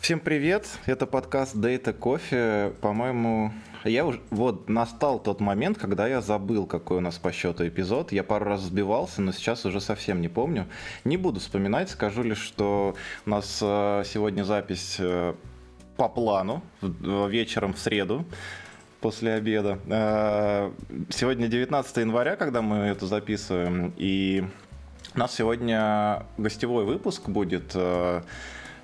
Всем привет, это подкаст Data Coffee. По-моему, я уже вот настал тот момент, когда я забыл, какой у нас по счету эпизод. Я пару раз сбивался, но сейчас уже совсем не помню. Не буду вспоминать, скажу лишь, что у нас э, сегодня запись э, по плану вечером в среду после обеда. Э, сегодня 19 января, когда мы это записываем, и у нас сегодня гостевой выпуск будет.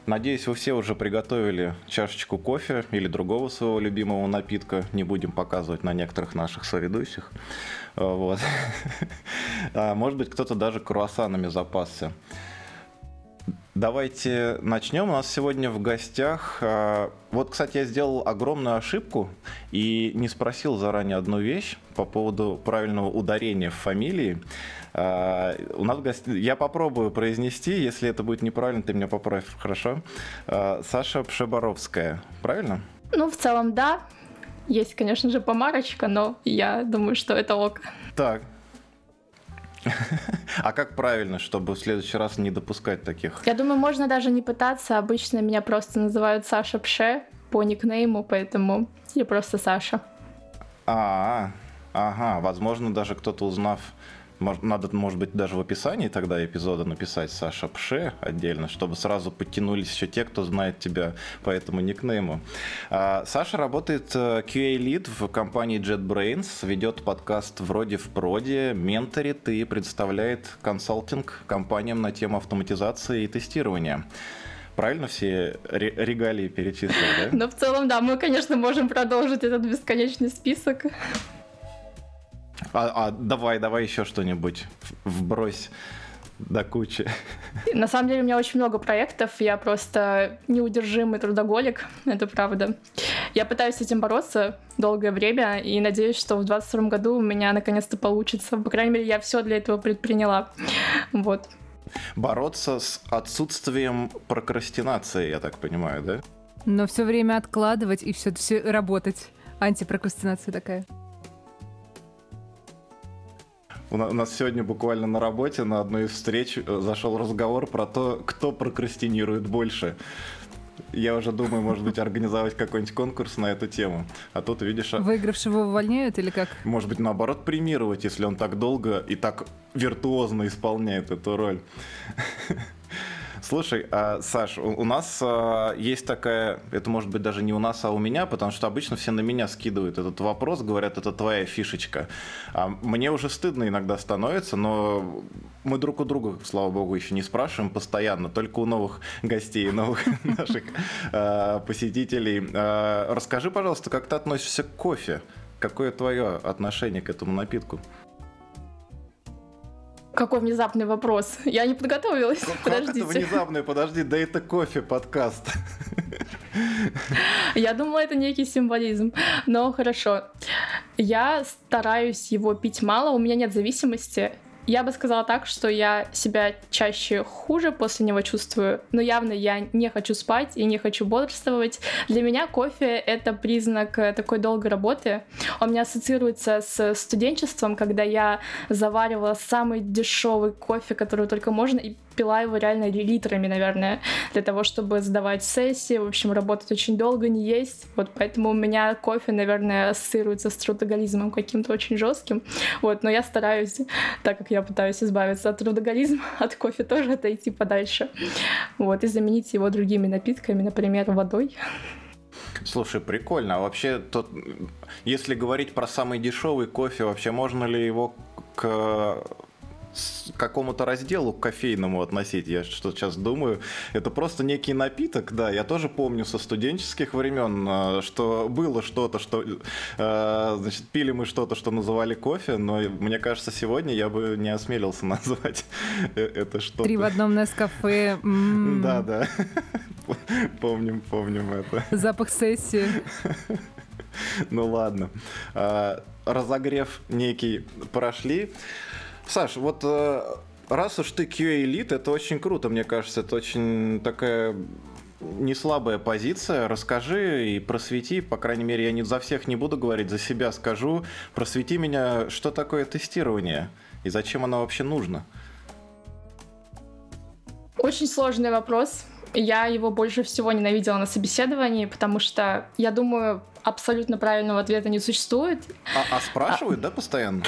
Надеюсь, вы все уже приготовили чашечку кофе или другого своего любимого напитка. Не будем показывать на некоторых наших соведущих. Вот. А может быть, кто-то даже круассанами запасся. Давайте начнем. У нас сегодня в гостях... А, вот, кстати, я сделал огромную ошибку и не спросил заранее одну вещь по поводу правильного ударения в фамилии. А, у нас гость... Я попробую произнести, если это будет неправильно, ты меня поправь, хорошо? А, Саша Пшеборовская, правильно? Ну, в целом, да. Есть, конечно же, помарочка, но я думаю, что это ок. Так, а как правильно, чтобы в следующий раз не допускать таких? Я думаю, можно даже не пытаться. Обычно меня просто называют Саша Пше по никнейму, поэтому я просто Саша. А, ага, возможно, даже кто-то узнав надо, может быть, даже в описании тогда эпизода написать Саша Пше отдельно, чтобы сразу подтянулись еще те, кто знает тебя по этому никнейму. А, Саша работает э, QA-лид в компании JetBrains, ведет подкаст «Вроде в проде», менторит и представляет консалтинг компаниям на тему автоматизации и тестирования. Правильно все регалии перечислили, да? Ну, в целом, да, мы, конечно, можем продолжить этот бесконечный список. А, а давай, давай еще что-нибудь вбрось до кучи. На самом деле у меня очень много проектов, я просто неудержимый трудоголик, это правда. Я пытаюсь с этим бороться долгое время и надеюсь, что в 2022 году у меня наконец-то получится. По крайней мере, я все для этого предприняла. Вот. Бороться с отсутствием прокрастинации, я так понимаю, да? Но все время откладывать и все работать. Антипрокрастинация такая. У нас сегодня буквально на работе на одной из встреч э, зашел разговор про то, кто прокрастинирует больше. Я уже думаю, может быть, организовать какой-нибудь конкурс на эту тему. А тут, видишь... А Выигравшего увольняют или как? Может быть, наоборот, премировать, если он так долго и так виртуозно исполняет эту роль. Слушай, а, Саш, у, нас а, есть такая, это может быть даже не у нас, а у меня, потому что обычно все на меня скидывают этот вопрос, говорят, это твоя фишечка. А мне уже стыдно иногда становится, но мы друг у друга, слава богу, еще не спрашиваем постоянно, только у новых гостей, новых наших посетителей. Расскажи, пожалуйста, как ты относишься к кофе? Какое твое отношение к этому напитку? Какой внезапный вопрос? Я не подготовилась. Как Подождите. это внезапный? Подожди, да это кофе подкаст. Я думала, это некий символизм. Но хорошо. Я стараюсь его пить мало, у меня нет зависимости. Я бы сказала так, что я себя чаще хуже после него чувствую, но явно я не хочу спать и не хочу бодрствовать. Для меня кофе — это признак э, такой долгой работы. Он меня ассоциируется с студенчеством, когда я заваривала самый дешевый кофе, который только можно, и пила его реально литрами, наверное, для того, чтобы сдавать сессии, в общем, работать очень долго, не есть. Вот поэтому у меня кофе, наверное, ассоциируется с трудоголизмом каким-то очень жестким. Вот, но я стараюсь, так как я пытаюсь избавиться от трудоголизма, от кофе тоже отойти подальше. Вот, и заменить его другими напитками, например, водой. Слушай, прикольно. А вообще, тот, если говорить про самый дешевый кофе, вообще можно ли его к какому-то разделу кофейному относить. Я что сейчас думаю, это просто некий напиток, да. Я тоже помню со студенческих времен, э, что было что-то, что, э, значит, пили мы что-то, что называли кофе, но мне кажется, сегодня я бы не осмелился назвать э, это что-то. Три в одном Нескафе. Да, да. Помним, помним это. Запах сессии. Ну ладно. Разогрев некий прошли. Саш, вот э, раз уж ты QA-элит, это очень круто, мне кажется, это очень такая не слабая позиция. Расскажи и просвети, по крайней мере, я не за всех не буду говорить, за себя скажу. Просвети меня, что такое тестирование и зачем оно вообще нужно? Очень сложный вопрос. Я его больше всего ненавидела на собеседовании, потому что, я думаю, абсолютно правильного ответа не существует. А, а спрашивают, а, да, постоянно?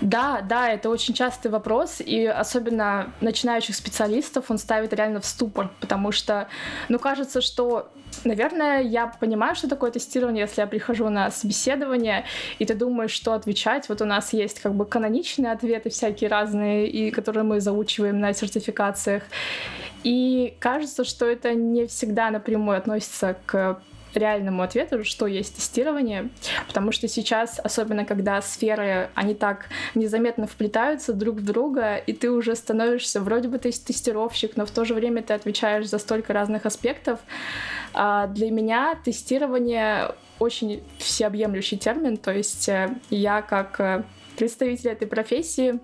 Да, да, это очень частый вопрос, и особенно начинающих специалистов он ставит реально в ступор, потому что, ну, кажется, что Наверное, я понимаю, что такое тестирование, если я прихожу на собеседование, и ты думаешь, что отвечать. Вот у нас есть как бы каноничные ответы всякие разные, и которые мы заучиваем на сертификациях. И кажется, что это не всегда напрямую относится к реальному ответу, что есть тестирование, потому что сейчас, особенно когда сферы, они так незаметно вплетаются друг в друга, и ты уже становишься, вроде бы ты тестировщик, но в то же время ты отвечаешь за столько разных аспектов. А для меня тестирование очень всеобъемлющий термин, то есть э, я как э, представитель этой профессии,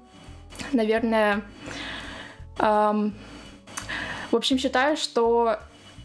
наверное, эм, в общем, считаю, что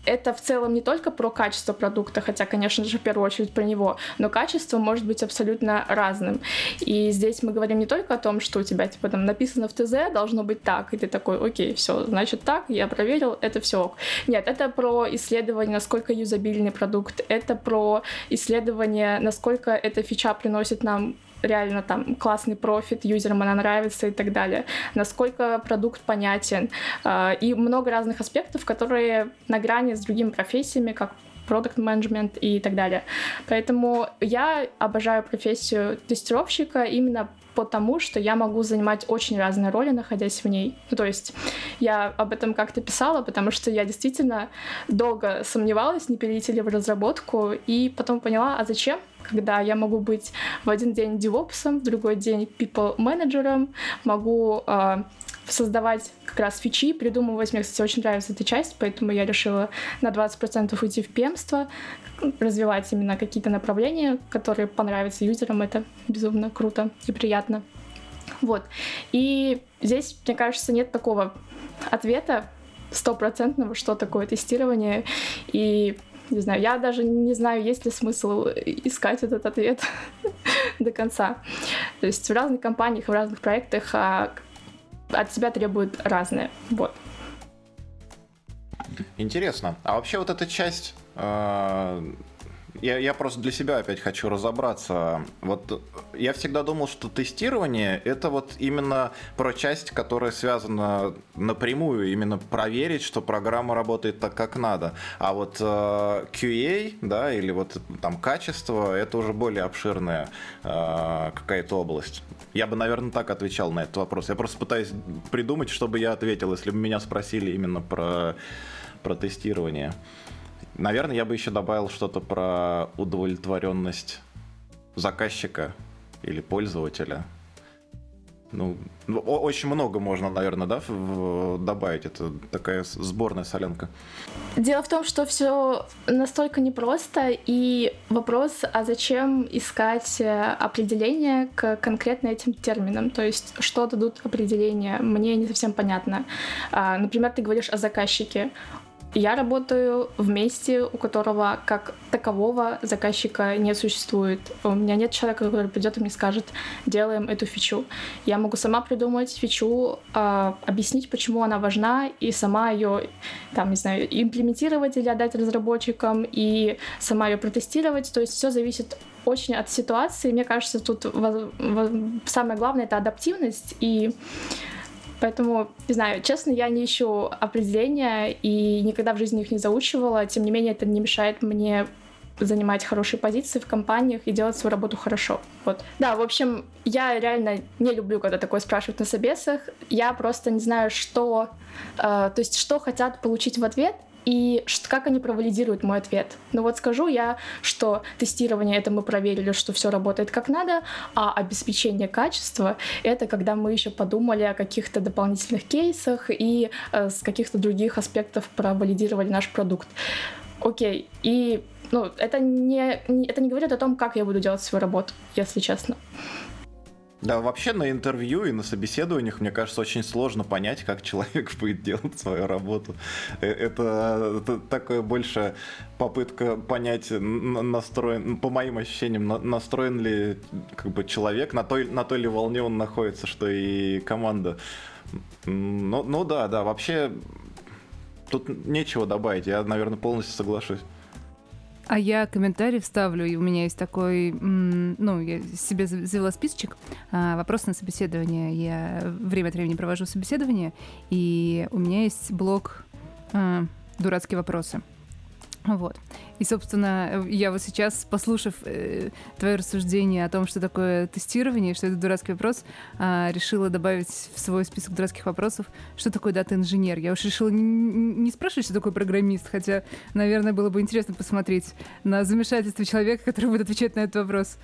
это в целом не только про качество продукта, хотя, конечно же, в первую очередь про него, но качество может быть абсолютно разным. И здесь мы говорим не только о том, что у тебя типа там написано в ТЗ, должно быть так, и ты такой, окей, все, значит так, я проверил, это все. Нет, это про исследование, насколько юзабильный продукт, это про исследование, насколько эта фича приносит нам реально там классный профит, юзерам она нравится и так далее, насколько продукт понятен, э, и много разных аспектов, которые на грани с другими профессиями, как продукт менеджмент и так далее. Поэтому я обожаю профессию тестировщика именно потому, что я могу занимать очень разные роли, находясь в ней. Ну, то есть я об этом как-то писала, потому что я действительно долго сомневалась, не перейти ли в разработку, и потом поняла, а зачем? когда я могу быть в один день девопсом, в другой день people менеджером, могу э, создавать как раз фичи, придумывать. Мне, кстати, очень нравится эта часть, поэтому я решила на 20% уйти в пемство, развивать именно какие-то направления, которые понравятся юзерам. Это безумно круто и приятно. Вот. И здесь, мне кажется, нет такого ответа стопроцентного, что такое тестирование. И не знаю, я даже не знаю, есть ли смысл искать этот ответ до конца. То есть в разных компаниях, в разных проектах а, от тебя требуют разные. Вот. Интересно. А вообще вот эта часть а, я, я просто для себя опять хочу разобраться. Вот я всегда думал, что тестирование это вот именно про часть, которая связана напрямую, именно проверить, что программа работает так, как надо. А вот э, QA, да, или вот там качество, это уже более обширная э, какая-то область. Я бы, наверное, так отвечал на этот вопрос. Я просто пытаюсь придумать, чтобы я ответил, если бы меня спросили именно про, про тестирование. Наверное, я бы еще добавил что-то про удовлетворенность заказчика или пользователя. Ну, ну очень много можно, наверное, да, добавить. Это такая сборная солянка. Дело в том, что все настолько непросто, и вопрос, а зачем искать э, определение к конкретно этим терминам? То есть, что дадут определения, мне не совсем понятно. А, например, ты говоришь о заказчике. Я работаю в месте, у которого как такового заказчика не существует. У меня нет человека, который придет и мне скажет, делаем эту фичу. Я могу сама придумать фичу, э, объяснить, почему она важна, и сама ее, там, не знаю, имплементировать или отдать разработчикам, и сама ее протестировать. То есть все зависит очень от ситуации. Мне кажется, тут самое главное это адаптивность и Поэтому, не знаю, честно, я не ищу определения и никогда в жизни их не заучивала. Тем не менее, это не мешает мне занимать хорошие позиции в компаниях и делать свою работу хорошо. Вот. Да, в общем, я реально не люблю, когда такое спрашивают на собесах. Я просто не знаю, что, э, то есть, что хотят получить в ответ, и как они провалидируют мой ответ. Ну вот скажу я, что тестирование это мы проверили, что все работает как надо, а обеспечение качества это когда мы еще подумали о каких-то дополнительных кейсах и э, с каких-то других аспектов провалидировали наш продукт. Окей, и ну, это не, это не говорит о том, как я буду делать свою работу, если честно. Да, вообще на интервью и на собеседованиях, мне кажется, очень сложно понять, как человек будет делать свою работу. Э, это, это такое больше попытка понять, настроен, по моим ощущениям, настроен ли как бы, человек, на той, на той ли волне он находится, что и команда. Ну, ну да, да, вообще тут нечего добавить, я, наверное, полностью соглашусь. А я комментарий вставлю, и у меня есть такой, ну, я себе завела списочек, а, вопрос на собеседование. Я время от времени провожу собеседование, и у меня есть блок а, «Дурацкие вопросы». Вот. И, собственно, я вот сейчас, послушав э, твое рассуждение о том, что такое тестирование, что это дурацкий вопрос, э, решила добавить в свой список дурацких вопросов, что такое дата-инженер. Я уж решила не, не спрашивать, что такое программист, хотя, наверное, было бы интересно посмотреть на замешательство человека, который будет отвечать на этот вопрос.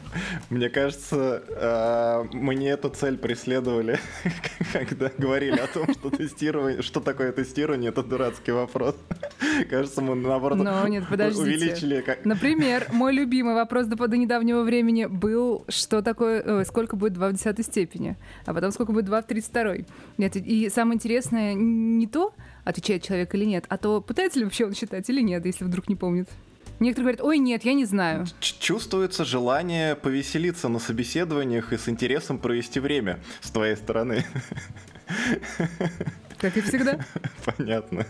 Мне кажется, э, мы не эту цель преследовали, когда говорили о том, что тестирование, что такое тестирование, это дурацкий вопрос. Кажется, мы наоборот Но, нет, увеличили. Например, мой любимый вопрос до, до недавнего времени был, что такое, э, сколько будет 2 в десятой степени, а потом сколько будет 2 в 32. Нет, и самое интересное не то, отвечает человек или нет, а то пытается ли вообще он считать или нет, если вдруг не помнит. Некоторые говорят, ой, нет, я не знаю. Чувствуется желание повеселиться на собеседованиях и с интересом провести время с твоей стороны. Как и всегда. Понятно.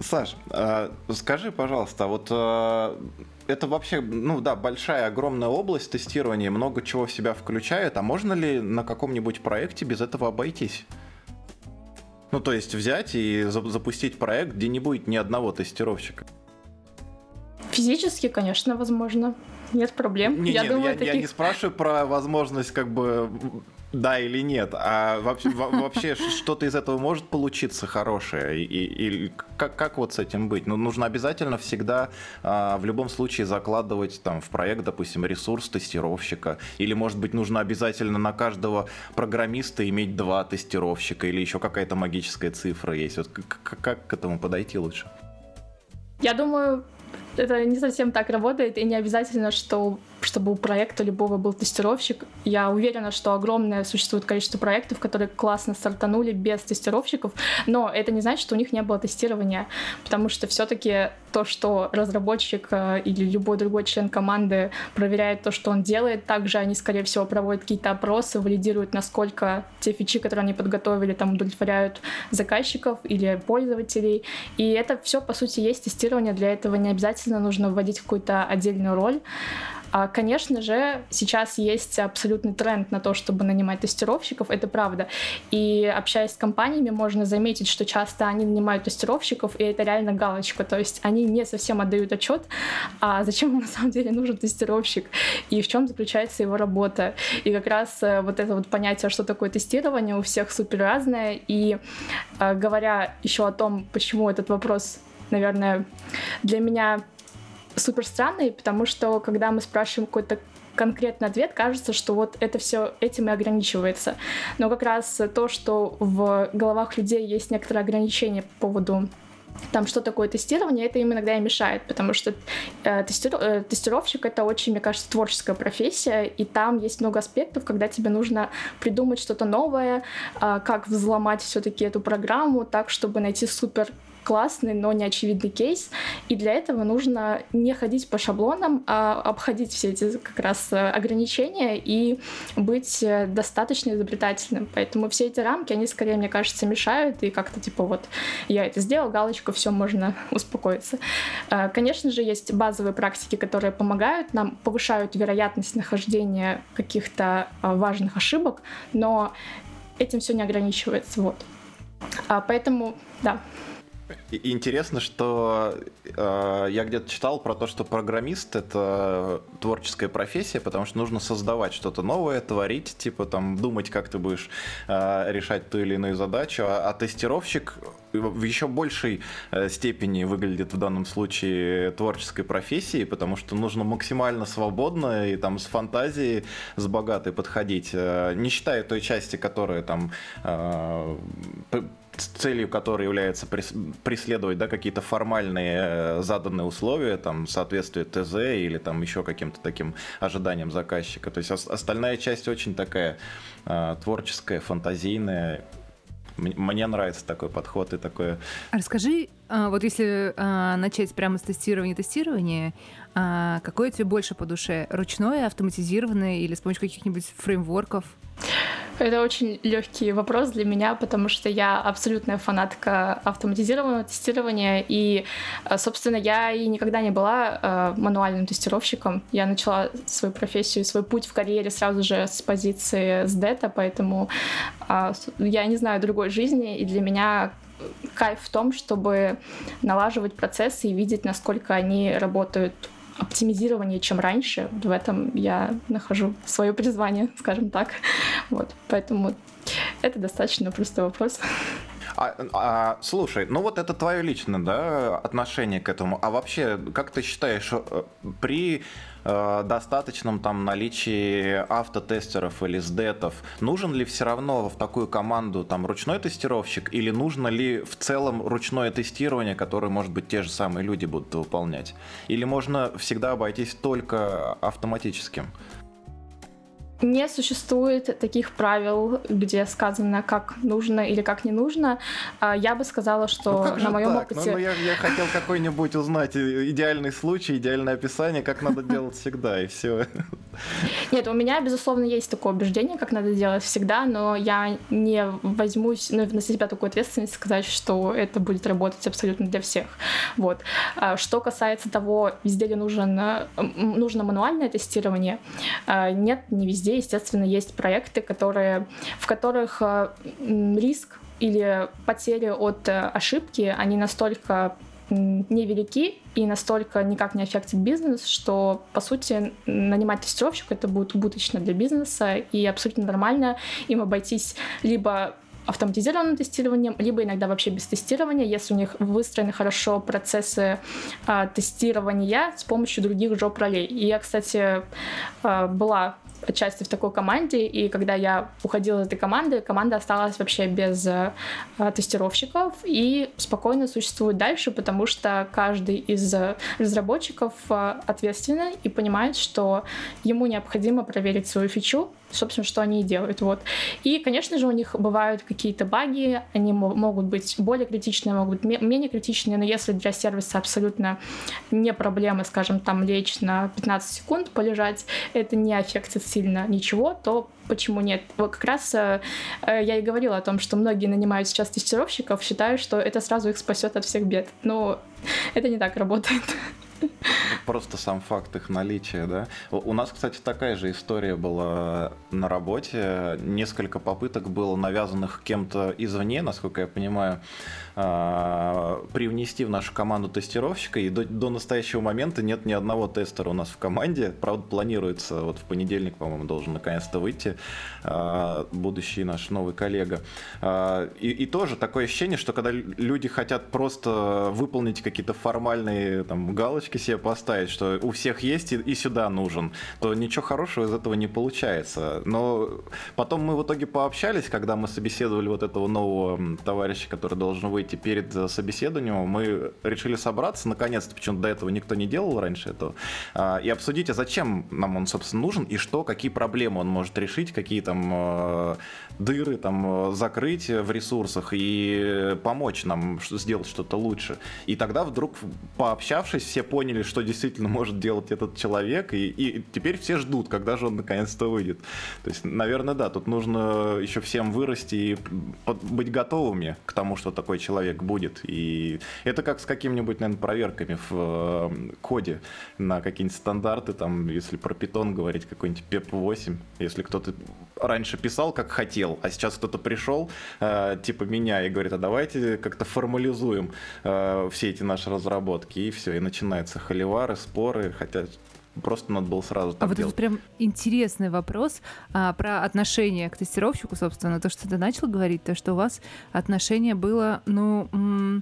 Саш, а, скажи, пожалуйста, вот а, это вообще, ну да, большая, огромная область тестирования, много чего в себя включает, а можно ли на каком-нибудь проекте без этого обойтись? Ну, то есть взять и запустить проект, где не будет ни одного тестировщика. Физически, конечно, возможно. Нет проблем. Не, я не, думаю, я, таких... я не спрашиваю про возможность как бы да или нет, а вообще, вообще что-то из этого может получиться хорошее? И, и как, как вот с этим быть? Ну, нужно обязательно всегда а, в любом случае закладывать там в проект, допустим, ресурс тестировщика. Или, может быть, нужно обязательно на каждого программиста иметь два тестировщика или еще какая-то магическая цифра есть. Вот как, как к этому подойти лучше? Я думаю, это не совсем так работает, и не обязательно, что чтобы у проекта любого был тестировщик. Я уверена, что огромное существует количество проектов, которые классно стартанули без тестировщиков, но это не значит, что у них не было тестирования, потому что все-таки то, что разработчик э, или любой другой член команды проверяет то, что он делает, также они, скорее всего, проводят какие-то опросы, валидируют, насколько те фичи, которые они подготовили, там удовлетворяют заказчиков или пользователей. И это все, по сути, есть тестирование. Для этого не обязательно нужно вводить какую-то отдельную роль. А, конечно же, сейчас есть абсолютный тренд на то, чтобы нанимать тестировщиков, это правда. И общаясь с компаниями, можно заметить, что часто они нанимают тестировщиков, и это реально галочка. То есть они не совсем отдают отчет, а зачем им на самом деле нужен тестировщик и в чем заключается его работа. И как раз э, вот это вот понятие, что такое тестирование, у всех супер разное. И э, говоря еще о том, почему этот вопрос, наверное, для меня супер странный, потому что когда мы спрашиваем какой-то конкретный ответ, кажется, что вот это все этим и ограничивается. Но как раз то, что в головах людей есть некоторые ограничения по поводу там, что такое тестирование, это им иногда и мешает, потому что э, тестир, э, тестировщик это очень, мне кажется, творческая профессия, и там есть много аспектов, когда тебе нужно придумать что-то новое, э, как взломать все-таки эту программу так, чтобы найти супер классный, но неочевидный кейс. И для этого нужно не ходить по шаблонам, а обходить все эти как раз э, ограничения и быть э, достаточно изобретательным. Поэтому все эти рамки, они скорее, мне кажется, мешают, и как-то типа вот я это сделал, галочку, все, можно успокоиться. Э, конечно же, есть базовые практики, которые помогают нам, повышают вероятность нахождения каких-то важных ошибок, но этим все не ограничивается. Вот. А поэтому, да. Интересно, что э, я где-то читал про то, что программист это творческая профессия, потому что нужно создавать что-то новое, творить, типа там думать, как ты будешь э, решать ту или иную задачу, а, а тестировщик в еще большей э, степени выглядит в данном случае творческой профессией, потому что нужно максимально свободно и там с фантазией, с богатой подходить, э, не считая той части, которая там э, целью которой является преследовать да, какие-то формальные э, заданные условия, там, соответствие ТЗ или там еще каким-то таким ожиданиям заказчика. То есть остальная часть очень такая э, творческая, фантазийная. Мне нравится такой подход и такое. Расскажи, а, вот если а, начать прямо с тестирования тестирования, а, какое тебе больше по душе? Ручное, автоматизированное или с помощью каких-нибудь фреймворков? Это очень легкий вопрос для меня, потому что я абсолютная фанатка автоматизированного тестирования, и, э, собственно, я и никогда не была э, мануальным тестировщиком. Я начала свою профессию, свой путь в карьере сразу же с позиции СДЭТа, поэтому э, я не знаю другой жизни, и для меня кайф в том, чтобы налаживать процессы и видеть, насколько они работают оптимизирование, чем раньше. В этом я нахожу свое призвание, скажем так. Вот, поэтому это достаточно простой вопрос. А, а, слушай, ну вот это твое личное да, отношение к этому. А вообще, как ты считаешь, э, при э, достаточном там наличии автотестеров или сдетов, нужен ли все равно в такую команду там ручной тестировщик или нужно ли в целом ручное тестирование, которое, может быть, те же самые люди будут выполнять? Или можно всегда обойтись только автоматическим? Не существует таких правил, где сказано, как нужно или как не нужно. А, я бы сказала, что ну, на моем так? Ну, опыте... Ну, ну, я, я хотел какой-нибудь узнать идеальный случай, идеальное описание, как надо делать всегда, и все. Нет, у меня, безусловно, есть такое убеждение, как надо делать всегда, но я не возьмусь ну, на себя такую ответственность сказать, что это будет работать абсолютно для всех. Вот. А, что касается того, везде ли нужен, нужно мануальное тестирование, а, нет, не везде. Естественно, есть проекты, которые, в которых а, риск или потери от э, ошибки, они настолько невелики и настолько никак не аффектит бизнес, что, по сути, нанимать тестировщика это будет убыточно для бизнеса и абсолютно нормально им обойтись либо автоматизированным тестированием, либо иногда вообще без тестирования, если у них выстроены хорошо процессы а, тестирования с помощью других жоп-ролей. И я, кстати, а, была отчасти в такой команде, и когда я уходила из этой команды, команда осталась вообще без э, тестировщиков и спокойно существует дальше, потому что каждый из разработчиков э, ответственный и понимает, что ему необходимо проверить свою фичу, собственно, что они и делают. Вот. И, конечно же, у них бывают какие-то баги, они могут быть более критичные, могут быть менее критичные, но если для сервиса абсолютно не проблема, скажем, там лечь на 15 секунд, полежать, это не аффектит сильно ничего, то почему нет? Вот как раз э, э, я и говорила о том, что многие нанимают сейчас тестировщиков, считая, что это сразу их спасет от всех бед. Но это не так работает. Просто сам факт их наличия, да. У нас, кстати, такая же история была на работе. Несколько попыток было навязанных кем-то извне, насколько я понимаю, а, привнести в нашу команду тестировщика, и до, до настоящего момента нет ни одного тестера у нас в команде. Правда, планируется, вот в понедельник, по-моему, должен наконец-то выйти а, будущий наш новый коллега. А, и, и тоже такое ощущение, что когда люди хотят просто выполнить какие-то формальные там галочки себе поставить, что у всех есть и, и сюда нужен, то ничего хорошего из этого не получается. Но потом мы в итоге пообщались, когда мы собеседовали вот этого нового товарища, который должен выйти перед э, собеседованием, мы решили собраться, наконец-то, почему до этого никто не делал раньше этого, а, и обсудить, а зачем нам он, собственно, нужен, и что, какие проблемы он может решить, какие там э, дыры там э, закрыть в ресурсах и помочь нам сделать что-то лучше. И тогда вдруг, пообщавшись, все поняли, что действительно может делать этот человек, и, и теперь все ждут, когда же он наконец-то выйдет. То есть, наверное, да, тут нужно еще всем вырасти и быть готовыми к тому, что такой человек будет. И это как с какими-нибудь, наверное, проверками в э, коде на какие-нибудь стандарты, там, если про питон говорить, какой-нибудь PEP8, если кто-то раньше писал, как хотел, а сейчас кто-то пришел, э, типа меня, и говорит, а давайте как-то формализуем э, все эти наши разработки, и все, и начинаются холивары, споры, хотя просто надо было сразу так А вот делать. это прям интересный вопрос а, про отношение к тестировщику, собственно, то, что ты начал говорить, то, что у вас отношение было, ну, а,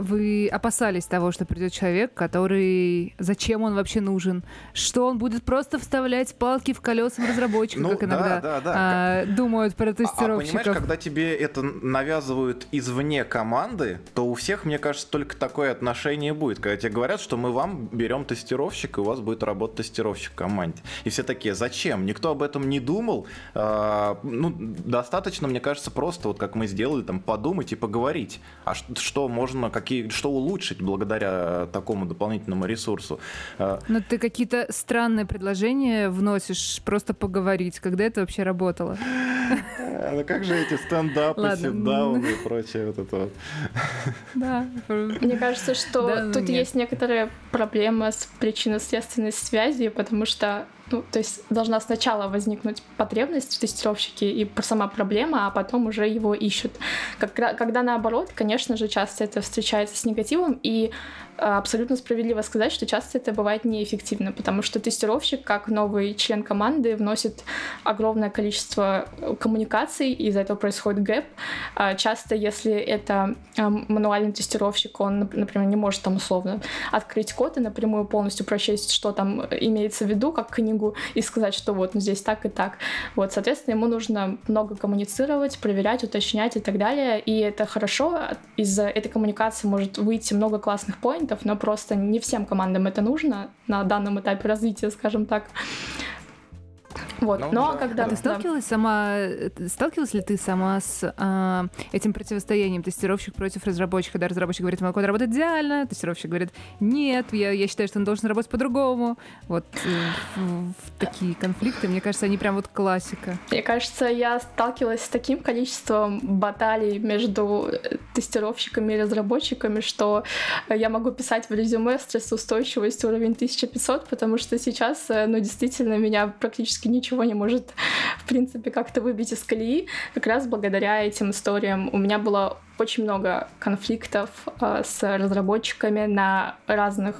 вы опасались того, что придет человек, который... Зачем он вообще нужен? Что он будет просто вставлять палки в колеса разработчика, ну, как иногда да, да, да. А, думают про тестировщиков? А, а понимаешь, когда тебе это навязывают извне команды, то у всех, мне кажется, только такое отношение будет. Когда тебе говорят, что мы вам берем тестировщика, и у вас будет работать тестировщик в команде. И все такие, зачем? Никто об этом не думал. А, ну, достаточно, мне кажется, просто, вот как мы сделали, там, подумать и поговорить. А что что можно, какие, что улучшить благодаря такому дополнительному ресурсу. Но ну, ты какие-то странные предложения вносишь, просто поговорить. Когда это вообще работало? Ну как же эти стендапы, ситдауны и прочее вот это вот. Да. Мне кажется, что тут есть некоторая проблема с причинно-следственной связью, потому что ну, то есть должна сначала возникнуть потребность в тестировщике и сама проблема, а потом уже его ищут. Когда, когда наоборот, конечно же, часто это встречается с негативом, и абсолютно справедливо сказать, что часто это бывает неэффективно, потому что тестировщик, как новый член команды, вносит огромное количество коммуникаций, и из-за этого происходит гэп. А, часто, если это а, мануальный тестировщик, он, например, не может там условно открыть код и напрямую полностью прочесть, что там имеется в виду, как книгу, и сказать, что вот ну, здесь так и так. Вот, соответственно, ему нужно много коммуницировать, проверять, уточнять и так далее, и это хорошо. Из этой коммуникации может выйти много классных поинтов, но просто не всем командам это нужно на данном этапе развития, скажем так. Вот. Ну, Но да, когда ты сталкивалась да. сама, сталкивалась ли ты сама с а, этим противостоянием тестировщик против разработчика, когда разработчик говорит, мой код работает идеально, тестировщик говорит, нет, я, я считаю, что он должен работать по-другому. Вот в, в такие конфликты, мне кажется, они прям вот классика. Мне кажется, я сталкивалась с таким количеством баталий между тестировщиками и разработчиками, что я могу писать в резюме стрессоустойчивость уровень 1500, потому что сейчас, ну, действительно, меня практически ничего ничего не может, в принципе, как-то выбить из колеи. Как раз благодаря этим историям у меня было очень много конфликтов э, с разработчиками на разных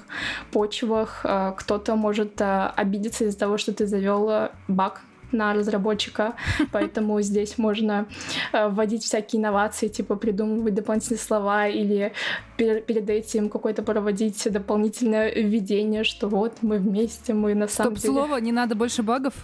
почвах. Э, кто-то может э, обидеться из-за того, что ты завел баг на разработчика, поэтому здесь можно э, вводить всякие инновации, типа придумывать дополнительные слова или перед этим какое-то проводить дополнительное введение, что вот мы вместе, мы на самом Стоп, деле... слово, не надо больше багов?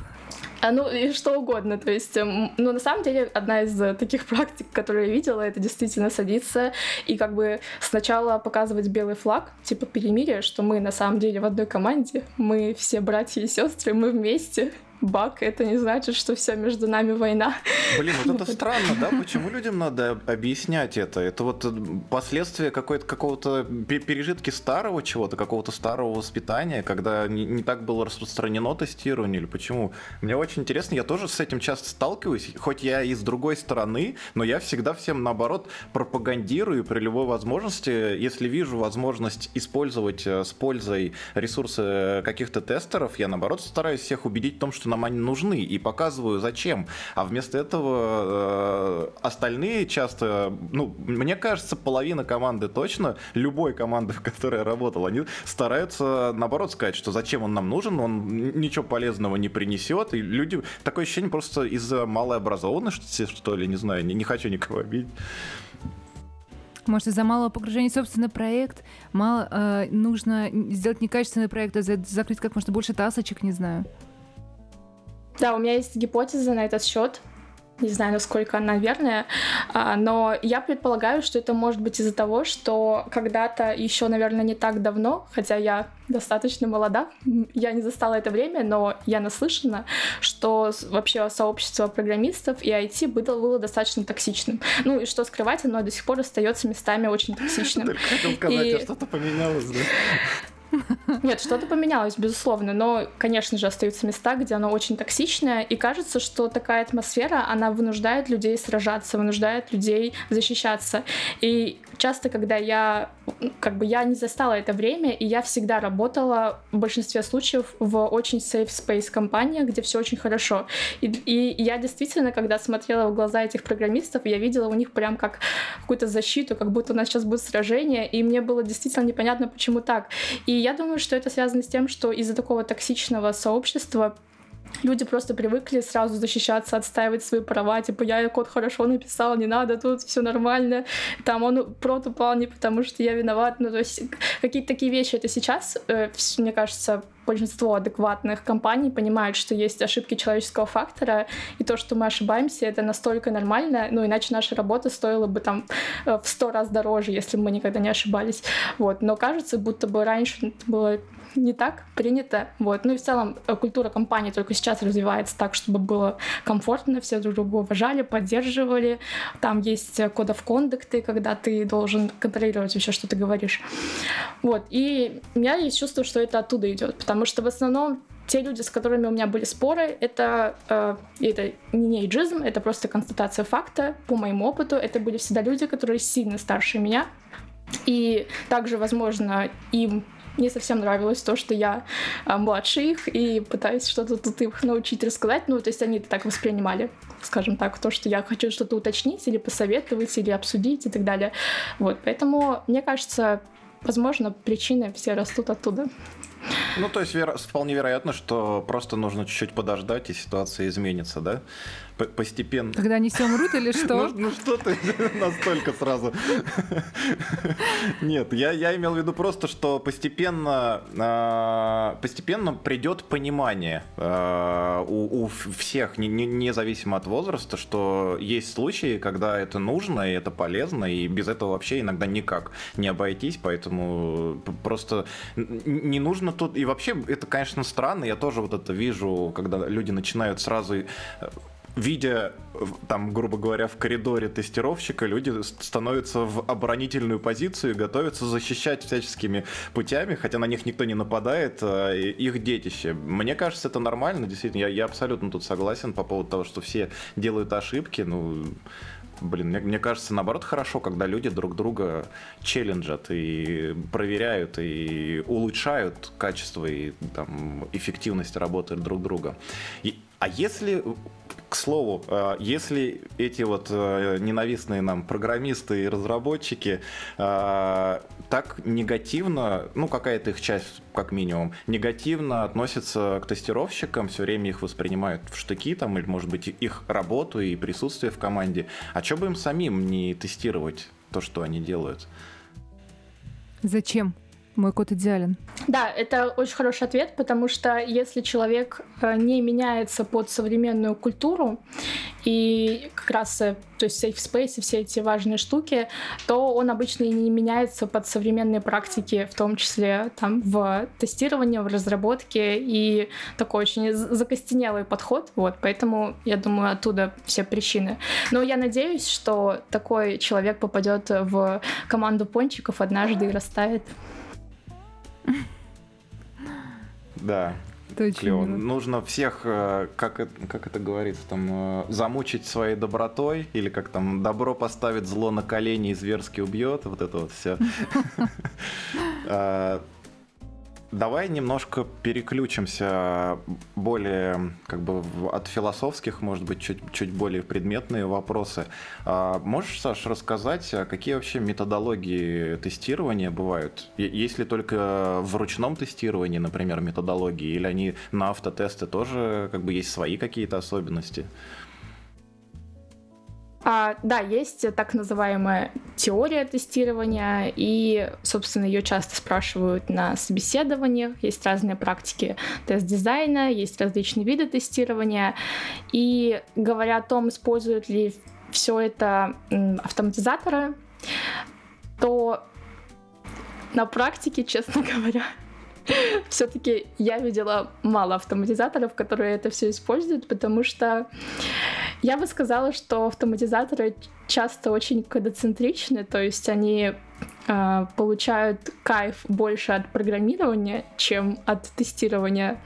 А, ну, и что угодно. То есть, ну, на самом деле, одна из таких практик, которые я видела, это действительно садиться и как бы сначала показывать белый флаг, типа перемирие, что мы на самом деле в одной команде, мы все братья и сестры, мы вместе, баг, это не значит, что все между нами война. Блин, вот это странно, да? Почему людям надо объяснять это? Это вот э, последствия какой-то какого-то пережитки старого чего-то, какого-то старого воспитания, когда не, не так было распространено тестирование или почему? Мне очень интересно, я тоже с этим часто сталкиваюсь, хоть я и с другой стороны, но я всегда всем наоборот пропагандирую при любой возможности, если вижу возможность использовать э, с пользой ресурсы каких-то тестеров, я наоборот стараюсь всех убедить в том, что что нам они нужны, и показываю, зачем. А вместо этого э, остальные часто, ну, мне кажется, половина команды точно, любой команды, в которой я работал, они стараются, наоборот, сказать, что зачем он нам нужен, он ничего полезного не принесет, и люди, такое ощущение просто из-за малой образованности, что ли, не знаю, не, не хочу никого обидеть. Может, из-за малого погружения в собственный проект мало, э, нужно сделать некачественный проект, а закрыть как можно больше тасочек, не знаю. Да, у меня есть гипотеза на этот счет. Не знаю, насколько она верная, а, но я предполагаю, что это может быть из-за того, что когда-то еще, наверное, не так давно, хотя я достаточно молода, я не застала это время, но я наслышана, что вообще сообщество программистов и IT было, было достаточно токсичным. Ну и что скрывать, оно до сих пор остается местами очень токсичным. Только хотел сказать, и... что-то поменялось, да? Нет, что-то поменялось, безусловно, но, конечно же, остаются места, где оно очень токсичное, и кажется, что такая атмосфера, она вынуждает людей сражаться, вынуждает людей защищаться. И часто, когда я, как бы я не застала это время, и я всегда работала в большинстве случаев в очень safe space компаниях, где все очень хорошо. И, и я действительно, когда смотрела в глаза этих программистов, я видела у них прям как какую-то защиту, как будто у нас сейчас будет сражение, и мне было действительно непонятно, почему так. И я думаю, что это связано с тем, что из-за такого токсичного сообщества люди просто привыкли сразу защищаться, отстаивать свои права, типа я код хорошо написал, не надо, тут все нормально, там он прот упал не потому, что я виноват, ну то есть какие-то такие вещи это сейчас, э, мне кажется, большинство адекватных компаний понимают, что есть ошибки человеческого фактора, и то, что мы ошибаемся, это настолько нормально, ну, иначе наша работа стоила бы там э, в сто раз дороже, если бы мы никогда не ошибались. Вот. Но кажется, будто бы раньше было не так принято. Вот. Ну и в целом э, культура компании только сейчас развивается так, чтобы было комфортно, все друг друга уважали, поддерживали. Там есть кодов кондукты, когда ты должен контролировать вообще, что ты говоришь. Вот. И меня есть чувство, что это оттуда идет, потому что в основном те люди, с которыми у меня были споры, это, э, это не эйджизм, это просто констатация факта. По моему опыту, это были всегда люди, которые сильно старше меня. И также, возможно, им не совсем нравилось то, что я а, младше их и пытаюсь что-то тут их научить рассказать. Ну, то есть они это так воспринимали, скажем так, то, что я хочу что-то уточнить или посоветовать, или обсудить и так далее. Вот, поэтому, мне кажется, возможно, причины все растут оттуда. Ну, то есть веро- вполне вероятно, что просто нужно чуть-чуть подождать, и ситуация изменится, да? Постепенно. Когда они все умрут или что? Ну, ну что ты настолько сразу? Нет, я, имел в виду просто, что постепенно, э, постепенно придет понимание э, у, всех, не, не, независимо от возраста, что есть случаи, когда это нужно и это полезно, и без этого вообще иногда никак не обойтись, поэтому просто не нужно тут... И вообще, это, конечно, странно, я тоже вот это вижу, когда люди начинают сразу э, видя, там, грубо говоря, в коридоре тестировщика, люди становятся в оборонительную позицию и готовятся защищать всяческими путями, хотя на них никто не нападает, а их детище. Мне кажется, это нормально, действительно, я, я абсолютно тут согласен по поводу того, что все делают ошибки, ну, Блин, мне, мне кажется, наоборот, хорошо, когда люди друг друга челленджат и проверяют, и улучшают качество и там, эффективность работы друг друга. И, а если к слову, э, если эти вот э, ненавистные нам программисты и разработчики э, так негативно, ну какая-то их часть как минимум, негативно относятся к тестировщикам, все время их воспринимают в штыки там, или может быть их работу и присутствие в команде, а что бы им самим не тестировать то, что они делают? Зачем? Мой код идеален. Да, это очень хороший ответ, потому что если человек э, не меняется под современную культуру и как раз, э, то есть safe space и все эти важные штуки, то он обычно и не меняется под современные практики, в том числе там в тестировании, в разработке и такой очень закостенелый подход, вот, поэтому я думаю оттуда все причины. Но я надеюсь, что такой человек попадет в команду пончиков однажды и растает. Да. Клево. Нужно всех, э, как, как это говорится, там, э, замучить своей добротой, или как там, добро поставит зло на колени и зверски убьет, вот это вот все. Давай немножко переключимся более как бы от философских, может быть, чуть, чуть более предметные вопросы. А можешь, Саш, рассказать, а какие вообще методологии тестирования бывают? Есть ли только в ручном тестировании, например, методологии, или они на автотесты тоже как бы есть свои какие-то особенности? А, да, есть так называемая теория тестирования, и, собственно, ее часто спрашивают на собеседованиях. Есть разные практики тест-дизайна, есть различные виды тестирования. И говоря о том, используют ли все это автоматизаторы, то на практике, честно говоря, все-таки я видела мало автоматизаторов, которые это все используют, потому что я бы сказала, что автоматизаторы часто очень кодоцентричны, то есть они э, получают кайф больше от программирования, чем от тестирования.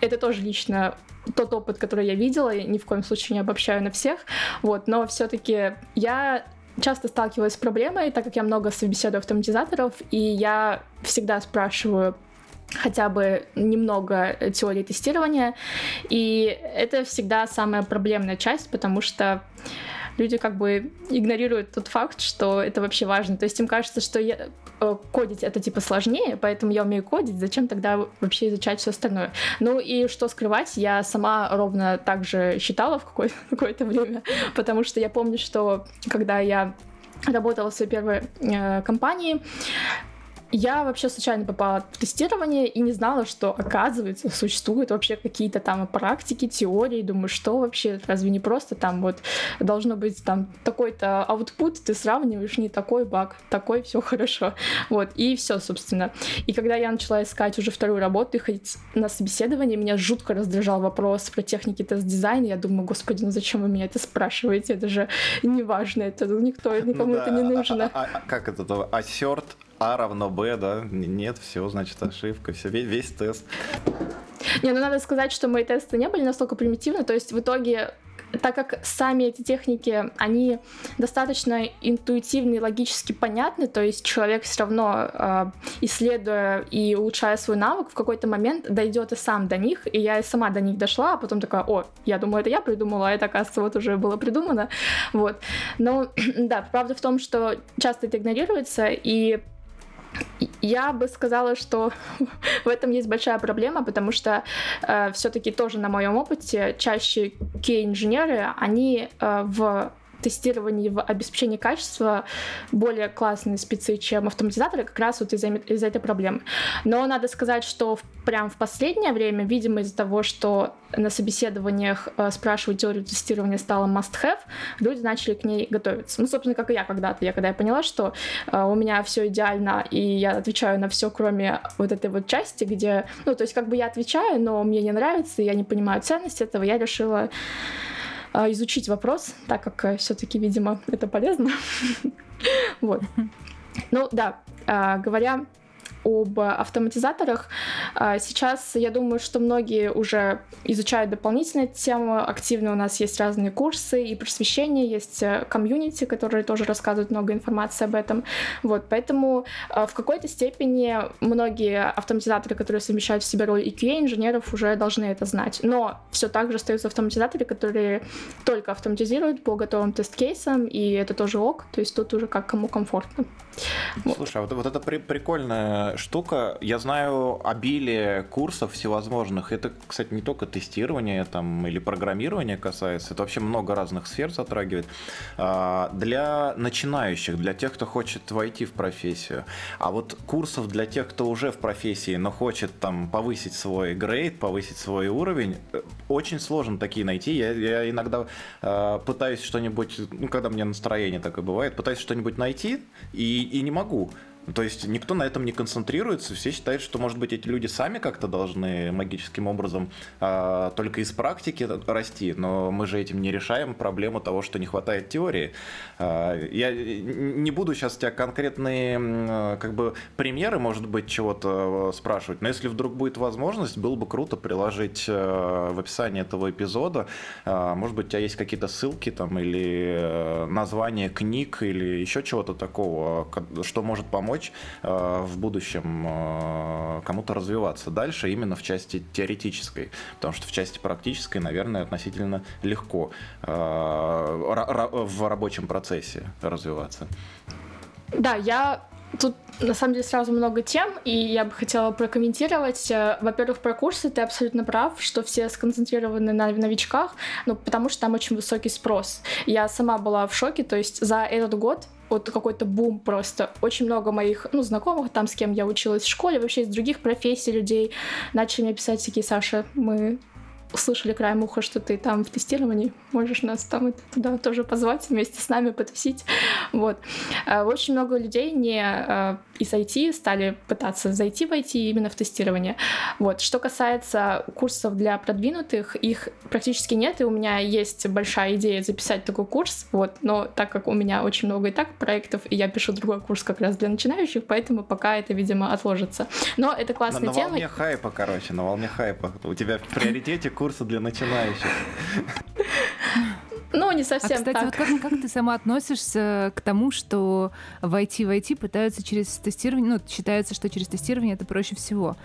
Это тоже лично тот опыт, который я видела, и ни в коем случае не обобщаю на всех, вот, но все-таки я часто сталкивалась с проблемой, так как я много собеседую автоматизаторов, и я всегда спрашиваю хотя бы немного теории тестирования. И это всегда самая проблемная часть, потому что люди как бы игнорируют тот факт, что это вообще важно. То есть им кажется, что я, э, кодить это типа сложнее, поэтому я умею кодить, зачем тогда вообще изучать все остальное? Ну и что скрывать, я сама ровно так же считала в какое-то, какое-то время, потому что я помню, что когда я работала в своей первой э, компании, я вообще случайно попала в тестирование и не знала, что, оказывается, существуют вообще какие-то там практики, теории. Думаю, что вообще, разве не просто там вот должно быть там такой-то output, ты сравниваешь не такой баг, такой, все хорошо. Вот, и все, собственно. И когда я начала искать уже вторую работу и ходить на собеседование, меня жутко раздражал вопрос про техники тест-дизайна. Я думаю, господи, ну зачем вы меня это спрашиваете? Это же не важно, это никто, никому ну, да. это не нужно. А, а, а как это? Assert а равно Б, да? Нет, все, значит, ошибка, все, весь, весь тест. Не, ну надо сказать, что мои тесты не были настолько примитивны, то есть в итоге так как сами эти техники, они достаточно интуитивны и логически понятны, то есть человек все равно, э, исследуя и улучшая свой навык, в какой-то момент дойдет и сам до них, и я и сама до них дошла, а потом такая, о, я думаю, это я придумала, а это, оказывается, вот уже было придумано, вот. Но, да, правда в том, что часто это игнорируется, и я бы сказала, что в этом есть большая проблема, потому что э, все-таки тоже на моем опыте чаще кей-инженеры, они э, в тестировании, в обеспечении качества более классные спецы, чем автоматизаторы, как раз вот из-за, из этой проблемы. Но надо сказать, что в, прям в последнее время, видимо, из-за того, что на собеседованиях э, спрашивать теорию тестирования стало must-have, люди начали к ней готовиться. Ну, собственно, как и я когда-то. Я когда я поняла, что э, у меня все идеально, и я отвечаю на все, кроме вот этой вот части, где, ну, то есть как бы я отвечаю, но мне не нравится, я не понимаю ценность этого, я решила изучить вопрос, так как э, все-таки, видимо, это полезно. Вот. Ну да, а, говоря об автоматизаторах. А, сейчас я думаю, что многие уже изучают дополнительную тему. Активно у нас есть разные курсы и просвещение, есть э, комьюнити, которые тоже рассказывают много информации об этом. Вот, поэтому а, в какой-то степени многие автоматизаторы, которые совмещают в себе роль EQA инженеров, уже должны это знать. Но все так же остаются автоматизаторы, которые только автоматизируют по готовым тест-кейсам, и это тоже ок, то есть тут уже как кому комфортно. Слушай, а вот, вот это при, прикольная штука. Я знаю обилие курсов всевозможных. Это, кстати, не только тестирование там, или программирование касается, это вообще много разных сфер затрагивает. А, для начинающих, для тех, кто хочет войти в профессию. А вот курсов для тех, кто уже в профессии, но хочет там повысить свой грейд, повысить свой уровень, э, очень сложно такие найти. Я, я иногда э, пытаюсь что-нибудь, ну, когда мне настроение такое бывает, пытаюсь что-нибудь найти и и, не могу. То есть никто на этом не концентрируется, все считают, что, может быть, эти люди сами как-то должны магическим образом а, только из практики расти, но мы же этим не решаем проблему того, что не хватает теории. А, я не буду сейчас тебя конкретные как бы примеры, может быть, чего-то э, спрашивать, но если вдруг будет возможность, было бы круто приложить э, в описании этого эпизода, а, может быть, у тебя есть какие-то ссылки там или э, название книг или еще чего-то такого, что может помочь помочь э, в будущем э, кому-то развиваться дальше именно в части теоретической, потому что в части практической, наверное, относительно легко э, в рабочем процессе развиваться. Да, я Тут на самом деле сразу много тем, и я бы хотела прокомментировать. Во-первых, про курсы ты абсолютно прав, что все сконцентрированы на новичках, ну, потому что там очень высокий спрос. Я сама была в шоке, то есть за этот год вот какой-то бум просто. Очень много моих, ну, знакомых там, с кем я училась в школе, вообще из других профессий людей начали мне писать такие, Саша, мы услышали краем уха, что ты там в тестировании, можешь нас там туда тоже позвать, вместе с нами потусить. Вот. А, очень много людей не а, из IT стали пытаться зайти в IT именно в тестирование. Вот. Что касается курсов для продвинутых, их практически нет, и у меня есть большая идея записать такой курс, вот, но так как у меня очень много и так проектов, и я пишу другой курс как раз для начинающих, поэтому пока это, видимо, отложится. Но это классная на, тема. На волне хайпа, короче, на волне хайпа. У тебя в приоритете курсы для начинающих. Ну, не совсем а, кстати, так. Вот как, как ты сама относишься к тому, что войти в IT пытаются через тестирование, ну, считается, что через тестирование это проще всего.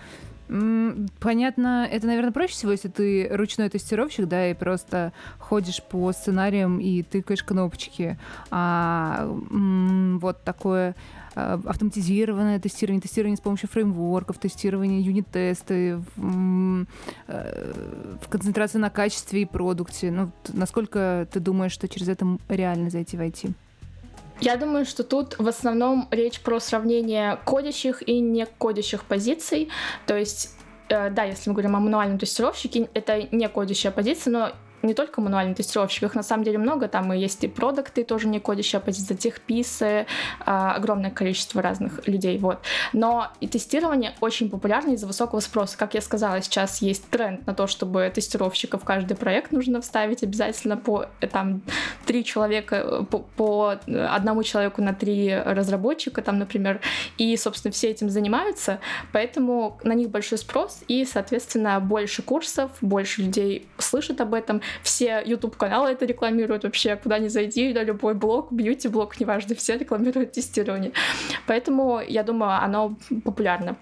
Понятно, это, наверное, проще всего, если ты ручной тестировщик, да, и просто ходишь по сценариям и тыкаешь кнопочки. А вот такое а, автоматизированное тестирование, тестирование с помощью фреймворков, тестирование юнит-тесты, в, э, концентрации на качестве и продукте. Ну, насколько ты думаешь, что через это реально зайти в IT? Я думаю, что тут в основном речь про сравнение кодящих и не кодящих позиций. То есть э, да, если мы говорим о мануальном тестировщике, это не кодящая позиция, но не только мануальных тестировщиков, на самом деле много, там и есть и продукты, тоже не кодящая позиция, техписы, а, огромное количество разных людей, вот. Но и тестирование очень популярно из-за высокого спроса. Как я сказала, сейчас есть тренд на то, чтобы тестировщиков в каждый проект нужно вставить обязательно по там три человека, по, по одному человеку на три разработчика, там, например, и, собственно, все этим занимаются, поэтому на них большой спрос, и, соответственно, больше курсов, больше людей слышат об этом, все YouTube-каналы это рекламируют вообще, куда ни зайди, на любой блог, бьюти-блог, неважно, все рекламируют тестирование. Поэтому, я думаю, оно популярно.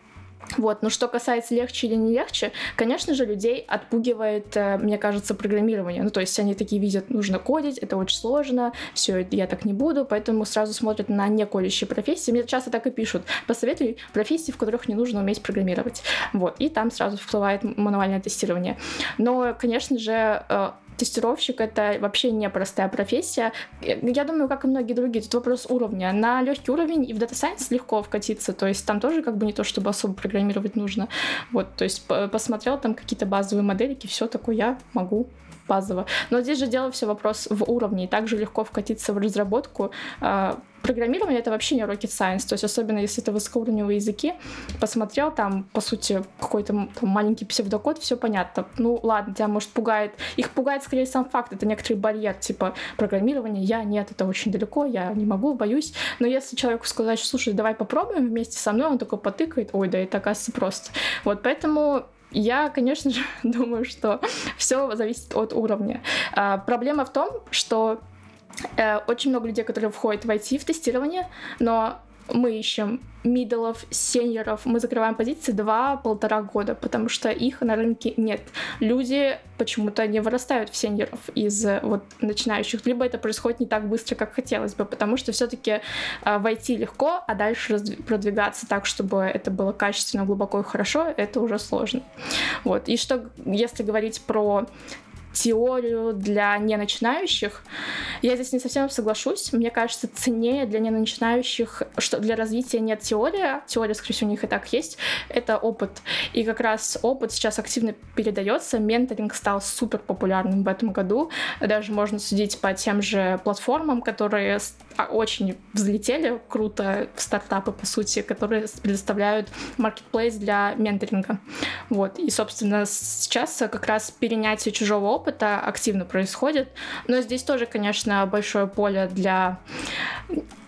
Вот, но что касается легче или не легче, конечно же, людей отпугивает, э, мне кажется, программирование. Ну, то есть они такие видят, нужно кодить, это очень сложно, все, я так не буду, поэтому сразу смотрят на некодящие профессии. Мне часто так и пишут, посоветуй профессии, в которых не нужно уметь программировать. Вот, и там сразу всплывает мануальное тестирование. Но, конечно же, э, тестировщик это вообще непростая профессия. Я думаю, как и многие другие, тут вопрос уровня. На легкий уровень и в Data Science легко вкатиться, то есть там тоже как бы не то, чтобы особо программировать нужно. Вот, то есть посмотрел там какие-то базовые модельки, все такое я могу базово. Но здесь же дело все вопрос в уровне, и также легко вкатиться в разработку. А, программирование это вообще не rocket science, то есть особенно если это высокоуровневые языки, посмотрел там, по сути, какой-то маленький псевдокод, все понятно. Ну ладно, тебя может пугает, их пугает скорее сам факт, это некоторый барьер, типа программирование, я нет, это очень далеко, я не могу, боюсь. Но если человеку сказать, слушай, давай попробуем вместе со мной, он такой потыкает, ой, да это оказывается просто. Вот поэтому я, конечно же, думаю, что все зависит от уровня. А, проблема в том, что э, очень много людей, которые входят в IT в тестирование, но мы ищем миддлов, сеньоров, мы закрываем позиции два-полтора года, потому что их на рынке нет. Люди почему-то не вырастают в сеньоров из вот начинающих, либо это происходит не так быстро, как хотелось бы, потому что все-таки э, войти легко, а дальше продвигаться так, чтобы это было качественно, глубоко и хорошо, это уже сложно. Вот. И что, если говорить про теорию для неначинающих. Я здесь не совсем соглашусь. Мне кажется, ценнее для неначинающих, что для развития нет теории, теория, скорее всего, у них и так есть, это опыт. И как раз опыт сейчас активно передается. Менторинг стал супер популярным в этом году. Даже можно судить по тем же платформам, которые очень взлетели круто стартапы, по сути, которые предоставляют marketplace для менторинга. Вот. И, собственно, сейчас как раз перенятие чужого опыта активно происходит. Но здесь тоже, конечно, большое поле для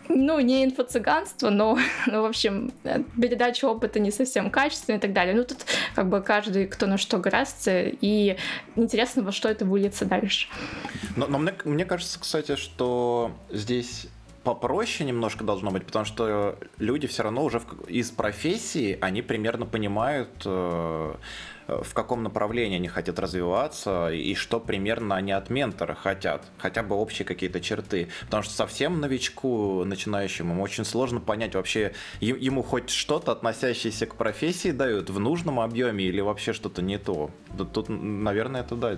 ну, не инфо-цыганство, но, ну, в общем, передача опыта не совсем качественная и так далее. Ну, тут как бы каждый, кто на что гораздо, и интересно, во что это выльется дальше. Но, но мне, мне кажется, кстати, что здесь попроще немножко должно быть, потому что люди все равно уже в, из профессии, они примерно понимают, э, в каком направлении они хотят развиваться и что примерно они от ментора хотят, хотя бы общие какие-то черты. Потому что совсем новичку, начинающему, очень сложно понять вообще, ему хоть что-то, относящееся к профессии, дают в нужном объеме или вообще что-то не то. Тут, наверное, это да.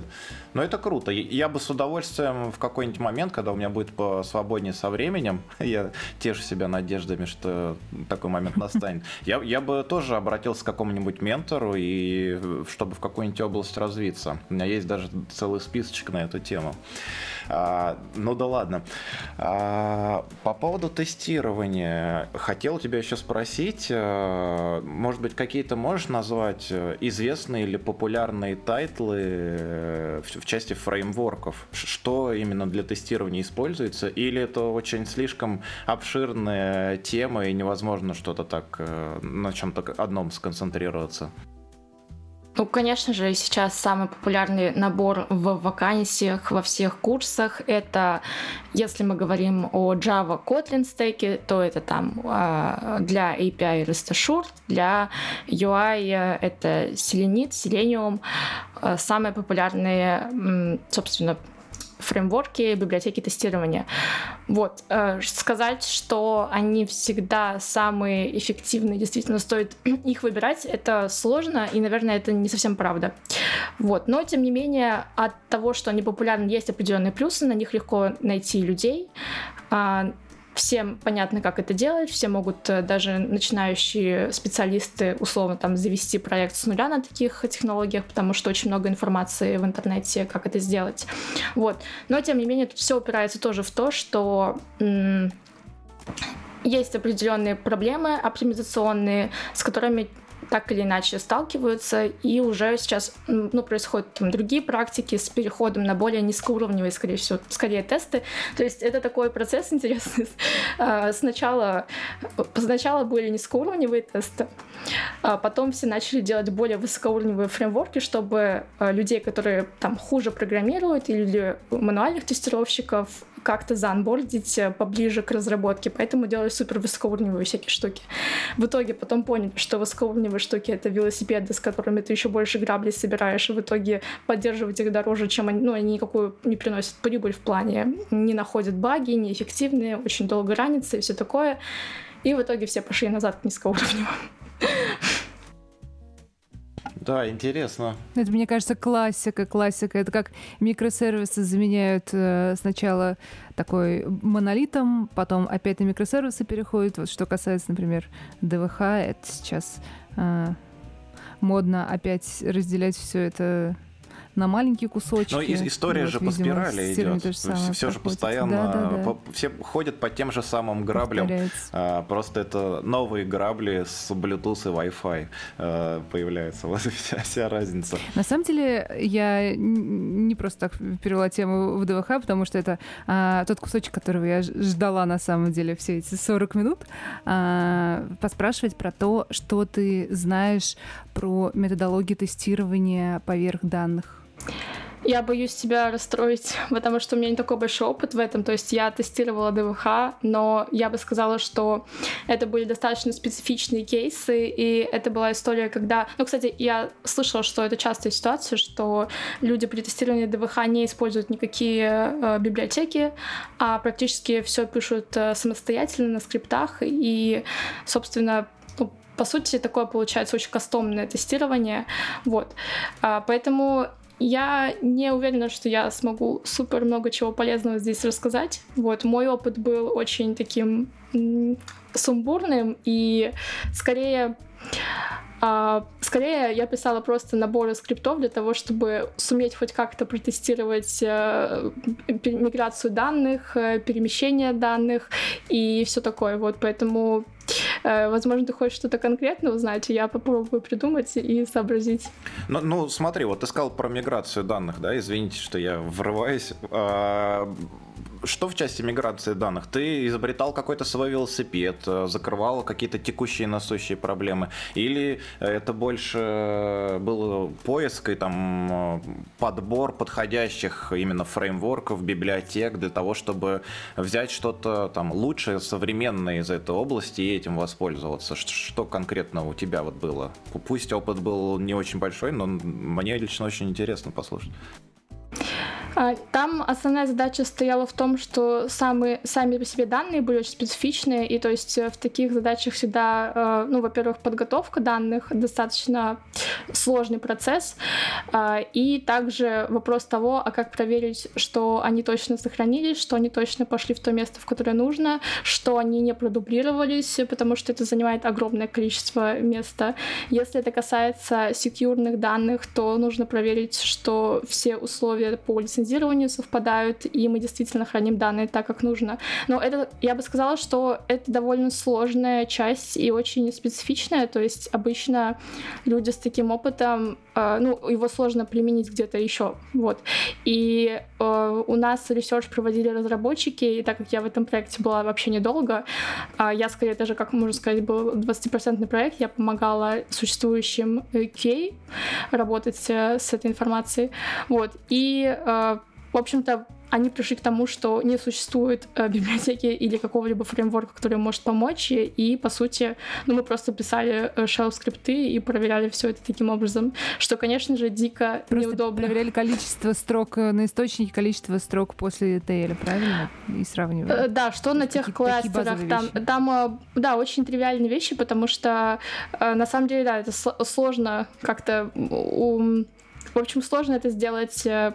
Но это круто. Я бы с удовольствием в какой-нибудь момент, когда у меня будет свободнее со временем, я тешу себя надеждами, что такой момент настанет, я, я бы тоже обратился к какому-нибудь ментору и чтобы в какую-нибудь область развиться. У меня есть даже целый списочек на эту тему. А, ну да ладно. А, по поводу тестирования. Хотел тебя еще спросить, а, может быть, какие-то можешь назвать э, известные или популярные title ы э, в, в части фреймворков? Что именно для тестирования используется? Или это очень слишком обширная тема и невозможно что-то так э, на чем-то одном сконцентрироваться? Ну, конечно же, сейчас самый популярный набор в вакансиях во всех курсах это, если мы говорим о Java Kotlin стеке, то это там а, для API REST Assured, для UI это Selenit, Selenium. А, самые популярные, собственно, фреймворки, библиотеки тестирования. Вот. Э, сказать, что они всегда самые эффективные, действительно стоит их выбирать, это сложно, и, наверное, это не совсем правда. Вот. Но, тем не менее, от того, что они популярны, есть определенные плюсы, на них легко найти людей. Всем понятно, как это делать, все могут э, даже начинающие специалисты условно там завести проект с нуля на таких технологиях, потому что очень много информации в интернете, как это сделать. Вот. Но тем не менее, тут все упирается тоже в то, что есть определенные проблемы оптимизационные, с которыми так или иначе сталкиваются, и уже сейчас ну, происходят там другие практики с переходом на более низкоуровневые, скорее всего, скорее тесты. То есть это такой процесс интересный. А, сначала, сначала были низкоуровневые тесты, а потом все начали делать более высокоуровневые фреймворки, чтобы а, людей, которые там хуже программируют, или мануальных тестировщиков, как-то заанбордить э, поближе к разработке, поэтому делали супер высокоуровневые всякие штуки. В итоге потом поняли, что высокоуровневые штуки — это велосипеды, с которыми ты еще больше граблей собираешь, и в итоге поддерживать их дороже, чем они, ну, они никакую не приносят прибыль в плане, не находят баги, неэффективные, очень долго ранятся и все такое. И в итоге все пошли назад к низкоуровневым. Да, интересно. Это, мне кажется, классика, классика. Это как микросервисы заменяют э, сначала такой монолитом, потом опять на микросервисы переходят. Вот что касается, например, ДВХ, это сейчас э, модно опять разделять все это на маленькие кусочки. Но история вот, же видимо, по спирали идет. Же все, все же постоянно, да, да, да. По, все ходят по тем же самым граблям. А, просто это новые грабли с Bluetooth и Wi-Fi а, появляются. Вот вся, вся разница. На самом деле я не просто так перевела тему в ДВХ, потому что это а, тот кусочек, которого я ждала на самом деле все эти 40 минут, а, поспрашивать про то, что ты знаешь про методологию тестирования поверх данных. Я боюсь тебя расстроить, потому что у меня не такой большой опыт в этом. То есть я тестировала ДВХ, но я бы сказала, что это были достаточно специфичные кейсы, и это была история, когда... Ну, кстати, я слышала, что это частая ситуация, что люди при тестировании ДВХ не используют никакие э, библиотеки, а практически все пишут э, самостоятельно на скриптах, и, собственно, ну, по сути, такое получается очень кастомное тестирование. Вот. А, поэтому я не уверена, что я смогу супер много чего полезного здесь рассказать. Вот, мой опыт был очень таким сумбурным и скорее а, скорее, я писала просто наборы скриптов для того, чтобы суметь хоть как-то протестировать э, миграцию данных, э, перемещение данных и все такое. Вот, поэтому Э, возможно, ты хочешь что-то конкретно узнать, я попробую придумать и сообразить. Ну, ну, смотри, вот ты сказал про миграцию данных, да, извините, что я врываюсь. А, что в части миграции данных? Ты изобретал какой-то свой велосипед, э, закрывал какие-то текущие насущие проблемы? Или это больше было поиск и там подбор подходящих именно фреймворков, библиотек для того, чтобы взять что-то там лучшее, современное из этой области и этим воспользоваться? Что конкретно у тебя вот было? Пусть опыт был не очень большой, но мне лично очень интересно послушать. А, там основная задача стояла в том, что самые, сами по себе данные были очень специфичные, и то есть э, в таких задачах всегда, э, ну, во-первых, подготовка данных достаточно сложный процесс, а, и также вопрос того, а как проверить, что они точно сохранились, что они точно пошли в то место, в которое нужно, что они не продублировались, потому что это занимает огромное количество места. Если это касается секьюрных данных, то нужно проверить, что все условия по лицензии лицензированию совпадают, и мы действительно храним данные так, как нужно. Но это, я бы сказала, что это довольно сложная часть и очень специфичная, то есть обычно люди с таким опытом, э, ну, его сложно применить где-то еще, вот. И э, у нас research проводили разработчики, и так как я в этом проекте была вообще недолго, э, я скорее даже, как можно сказать, был 20% проект, я помогала существующим QA работать э, с этой информацией, вот. И э, в общем-то, они пришли к тому, что не существует э, библиотеки или какого-либо фреймворка, который может помочь, и, по сути, ну, мы просто писали э, shell-скрипты и проверяли все это таким образом, что, конечно же, дико просто неудобно. проверяли количество строк э, на источнике, количество строк после ETL, правильно? И сравнивали. Э, да, что на тех кластерах. Там, там, э, да, очень тривиальные вещи, потому что, э, на самом деле, да, это сложно как-то В общем, сложно это сделать э,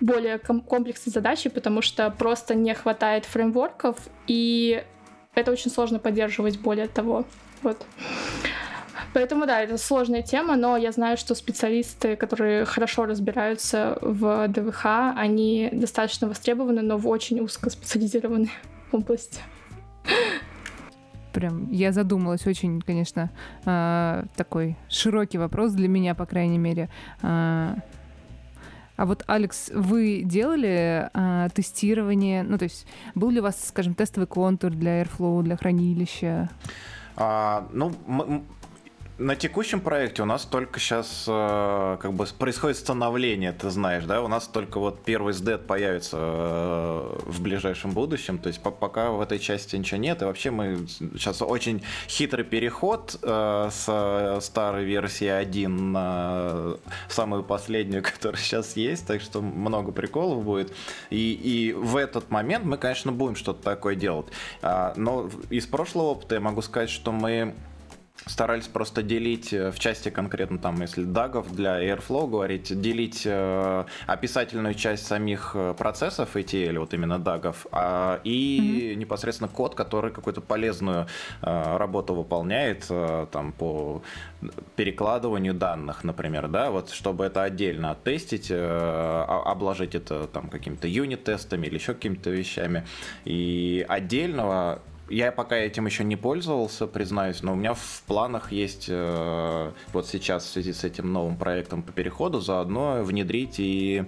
более комплексной задачей, потому что просто не хватает фреймворков, и это очень сложно поддерживать более того. Вот. Поэтому, да, это сложная тема, но я знаю, что специалисты, которые хорошо разбираются в ДВХ, они достаточно востребованы, но в очень узкоспециализированной области. Прям я задумалась очень, конечно, э, такой широкий вопрос для меня, по крайней мере. Э, а вот, Алекс, вы делали э, тестирование? Ну, то есть, был ли у вас, скажем, тестовый контур для Airflow, для хранилища? А, ну, на текущем проекте у нас только сейчас э, как бы происходит становление, ты знаешь, да, у нас только вот первый SDET появится э, в ближайшем будущем, то есть по пока в этой части ничего нет, и вообще мы сейчас очень хитрый переход э, с старой версии 1 на самую последнюю, которая сейчас есть, так что много приколов будет, и, и в этот момент мы, конечно, будем что-то такое делать, а, но из прошлого опыта я могу сказать, что мы старались просто делить э, в части конкретно там, если дагов для Airflow говорить, делить э, описательную часть самих э, процессов ETL, вот именно дагов, э, и mm-hmm. непосредственно код, который какую-то полезную э, работу выполняет э, там по перекладыванию данных, например, да, вот чтобы это отдельно оттестить, э, обложить это там какими-то юнит-тестами или еще какими-то вещами, и отдельного я пока этим еще не пользовался, признаюсь, но у меня в планах есть э, вот сейчас в связи с этим новым проектом по переходу заодно внедрить и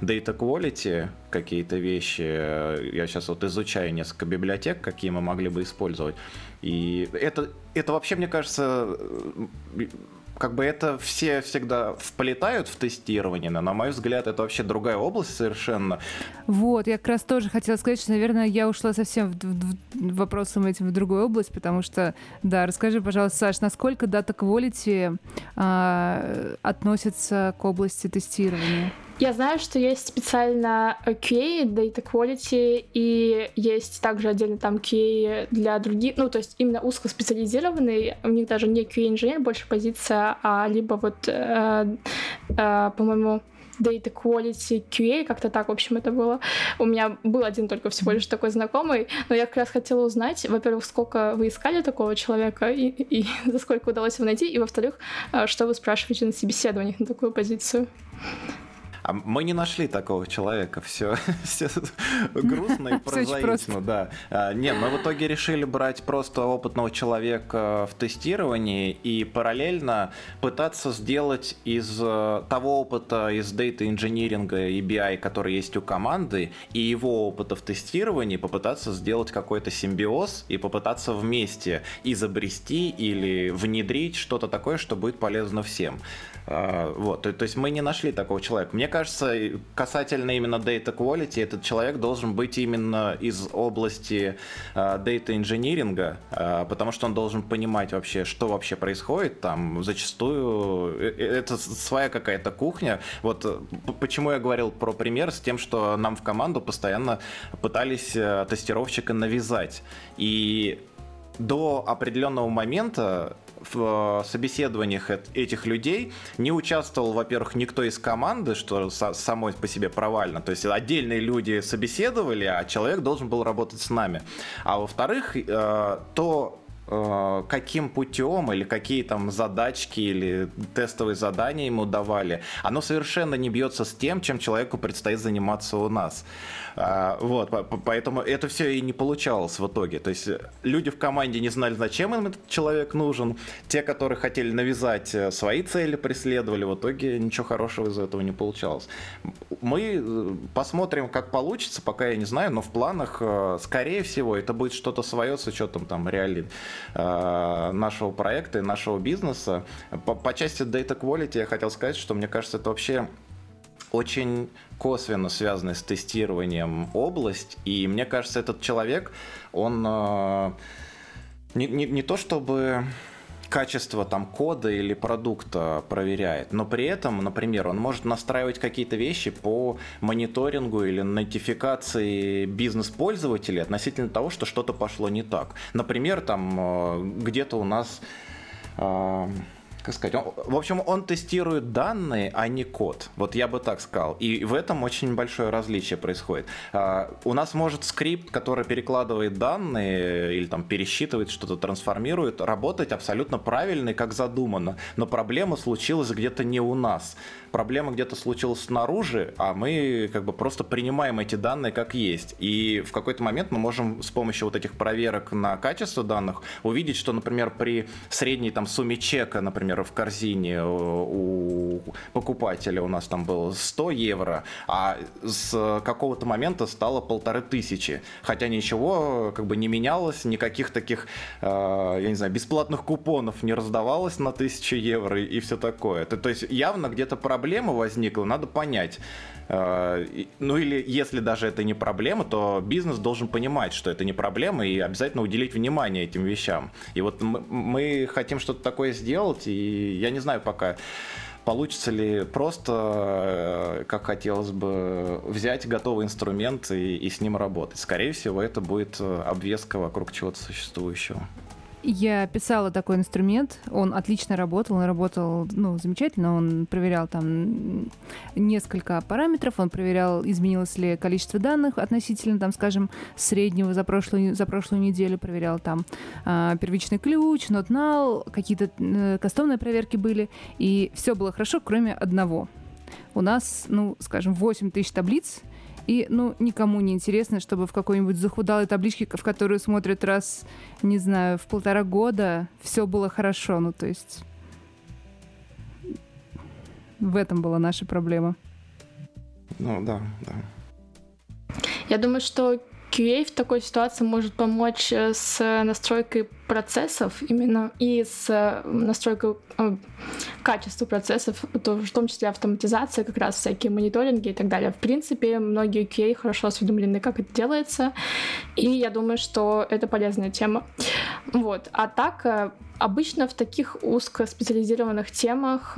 data quality какие-то вещи. Я сейчас вот изучаю несколько библиотек, какие мы могли бы использовать. И это, это вообще, мне кажется, как бы это все всегда вплетают в тестирование, но, на мой взгляд, это вообще другая область совершенно. Вот, я как раз тоже хотела сказать, что, наверное, я ушла совсем в, в, в вопросом этим в другую область, потому что, да, расскажи, пожалуйста, Саш, насколько Data Quality а, относится к области тестирования? Я знаю, что есть специально QA, Data Quality, и есть также отдельно там QA для других, ну, то есть именно узкоспециализированный, у них даже не QA-инженер, больше позиция, а либо вот, э, э, по-моему, Data Quality QA, как-то так, в общем, это было. У меня был один только всего лишь такой знакомый, но я как раз хотела узнать, во-первых, сколько вы искали такого человека и, и за сколько удалось его найти, и, во-вторых, э, что вы спрашиваете на собеседованиях на такую позицию. А мы не нашли такого человека, все, все грустно и прозаично, да. А, не, мы в итоге решили брать просто опытного человека в тестировании и параллельно пытаться сделать из э, того опыта из дейта инжиниринга и BI, который есть у команды, и его опыта в тестировании попытаться сделать какой-то симбиоз и попытаться вместе изобрести или внедрить что-то такое, что будет полезно всем. А, вот, то, то есть мы не нашли такого человека. Мне кажется, касательно именно data quality, этот человек должен быть именно из области uh, data инжиниринга, потому что он должен понимать вообще, что вообще происходит там. Зачастую э, э, это своя какая-то кухня. Вот э, почему я говорил про пример с тем, что нам в команду постоянно пытались тестировщика навязать. И до определенного момента в э, собеседованиях этих людей не участвовал, во-первых, никто из команды, что самой по себе провально. То есть отдельные люди собеседовали, а человек должен был работать с нами. А во-вторых, э, то Э, каким путем или какие там задачки или тестовые задания ему давали, оно совершенно не бьется с тем, чем человеку предстоит заниматься у нас. А, вот, поэтому это все и не получалось в итоге. То есть люди в команде не знали, зачем им этот человек нужен. Те, которые хотели навязать э, свои цели, преследовали. В итоге ничего хорошего из этого не получалось. Мы э, посмотрим, как получится, пока я не знаю, но в планах, скорее всего, это будет что-то свое с учетом там реалий Э, нашего проекта и нашего бизнеса. По, по части Data Quality я хотел сказать, что мне кажется, это вообще очень косвенно связанная с тестированием область. И мне кажется, этот человек, он э, не, не, не то чтобы качество там кода или продукта проверяет, но при этом, например, он может настраивать какие-то вещи по мониторингу или нотификации бизнес-пользователей относительно того, что что-то пошло не так. Например, там э, где-то у нас э, как сказать, он, в общем, он тестирует данные, а не код. Вот я бы так сказал. И в этом очень большое различие происходит. А, у нас может скрипт, который перекладывает данные или там пересчитывает что-то, трансформирует, работать абсолютно правильно и как задумано. Но проблема случилась где-то не у нас. Проблема где-то случилась снаружи, а мы как бы просто принимаем эти данные как есть. И в какой-то момент мы можем с помощью вот этих проверок на качество данных увидеть, что, например, при средней там сумме чека, например, в корзине у покупателя у нас там было 100 евро, а с какого-то момента стало полторы тысячи. Хотя ничего как бы не менялось, никаких таких, э, я не знаю, бесплатных купонов не раздавалось на тысячу евро и все такое. То, то есть явно где-то проблема возникла, надо понять. Э, ну или если даже это не проблема, то бизнес должен понимать, что это не проблема и обязательно уделить внимание этим вещам. И вот мы хотим что-то такое сделать, и я не знаю пока, получится ли просто, э, как хотелось бы, взять готовый инструмент и, и с ним работать. Скорее всего, это будет э, обвеска вокруг чего-то существующего. Я писала такой инструмент, он отлично работал, он работал, ну, замечательно, он проверял там несколько параметров, он проверял, изменилось ли количество данных относительно, там, скажем, среднего за прошлую, за прошлую неделю, проверял там э, первичный ключ, null, какие-то э, кастомные проверки были, и все было хорошо, кроме одного. У нас, ну, скажем, 8 тысяч таблиц, и, ну, никому не интересно, чтобы в какой-нибудь захудалой табличке, в которую смотрят раз, не знаю, в полтора года, все было хорошо. Ну, то есть в этом была наша проблема. Ну, да, да. Я думаю, что QA в такой ситуации может помочь э, с настройкой процессов именно и с э, настройкой э, качества процессов, в том числе автоматизация, как раз всякие мониторинги и так далее. В принципе, многие QA хорошо осведомлены, как это делается, и я думаю, что это полезная тема. Вот. А так, обычно в таких узкоспециализированных темах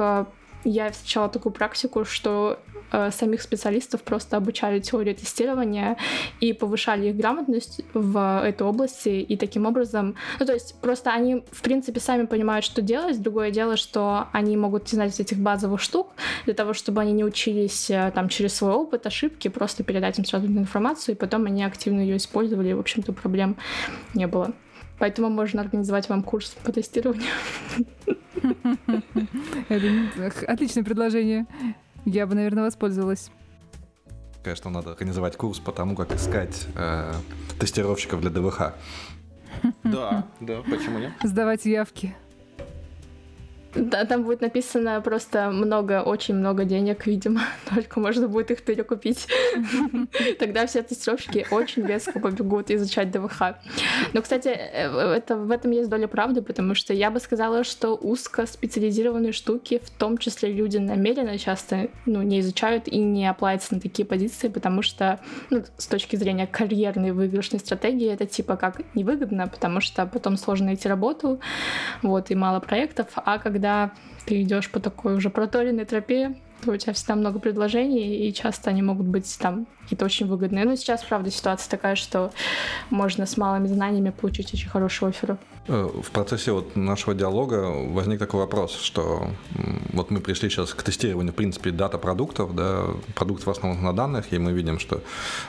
я встречала такую практику, что э, самих специалистов просто обучали теории тестирования и повышали их грамотность в этой области, и таким образом, ну то есть просто они в принципе сами понимают, что делать, другое дело, что они могут знать этих базовых штук для того, чтобы они не учились э, там через свой опыт, ошибки, просто передать им сразу информацию, и потом они активно ее использовали, и, в общем-то, проблем не было. Поэтому можно организовать вам курс по тестированию. Это отличное предложение. Я бы, наверное, воспользовалась. Конечно, надо организовать курс по тому, как искать э, тестировщиков для ДВХ. Да, да, почему нет? Сдавать явки. Да, там будет написано просто много, очень много денег, видимо, только можно будет их перекупить. Тогда все тестировщики очень резко побегут изучать ДВХ. Но, кстати, э, это, в этом есть доля правды, потому что я бы сказала, что узко специализированные штуки, в том числе люди намеренно часто ну, не изучают и не оплатятся на такие позиции, потому что ну, с точки зрения карьерной выигрышной стратегии это типа как невыгодно, потому что потом сложно найти работу, вот, и мало проектов, а когда когда ты идешь по такой уже проторенной тропе, то у тебя всегда много предложений, и часто они могут быть там какие-то очень выгодные. Но сейчас, правда, ситуация такая, что можно с малыми знаниями получить очень хороший офер. Э, в процессе вот нашего диалога возник такой вопрос, что вот мы пришли сейчас к тестированию, в принципе, дата продуктов, да, продуктов в на данных, и мы видим, что,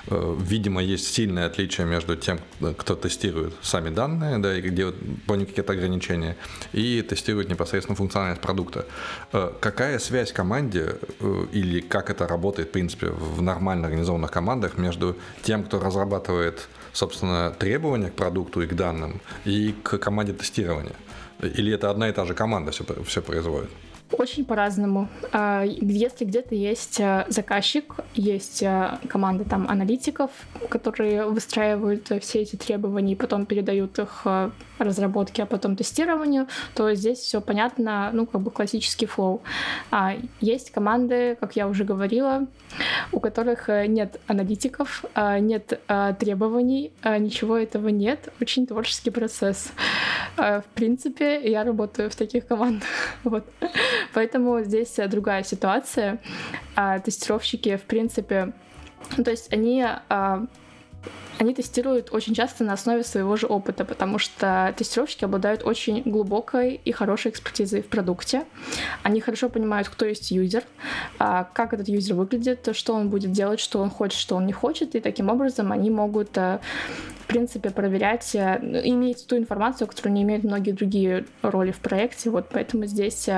э, видимо, есть сильное отличие между тем, кто тестирует сами данные, да, и где понял какие-то ограничения, и тестирует непосредственно функциональность продукта. Э, какая связь команде или как это работает, в принципе, в нормально организованных командах между тем, кто разрабатывает, собственно, требования к продукту и к данным, и к команде тестирования? Или это одна и та же команда все, все производит? Очень по-разному. А, если где-то есть а, заказчик, есть а, команда там аналитиков, которые выстраивают все эти требования и потом передают их разработке, а потом тестированию, то здесь все понятно, ну, как бы классический флоу. А есть команды, как я уже говорила, у которых э, нет аналитиков, нет требований, ничего этого нет. Очень творческий процесс. В принципе, я работаю в таких командах. Вот. Поэтому здесь э, другая ситуация. А, тестировщики, в принципе, то есть они а, они тестируют очень часто на основе своего же опыта, потому что тестировщики обладают очень глубокой и хорошей экспертизой в продукте. Они хорошо понимают, кто есть юзер, а, как этот юзер выглядит, что он будет делать, что он хочет, что он не хочет, и таким образом они могут э, в принципе, проверять, э, иметь ту информацию, которую не имеют многие другие роли в проекте. Вот поэтому здесь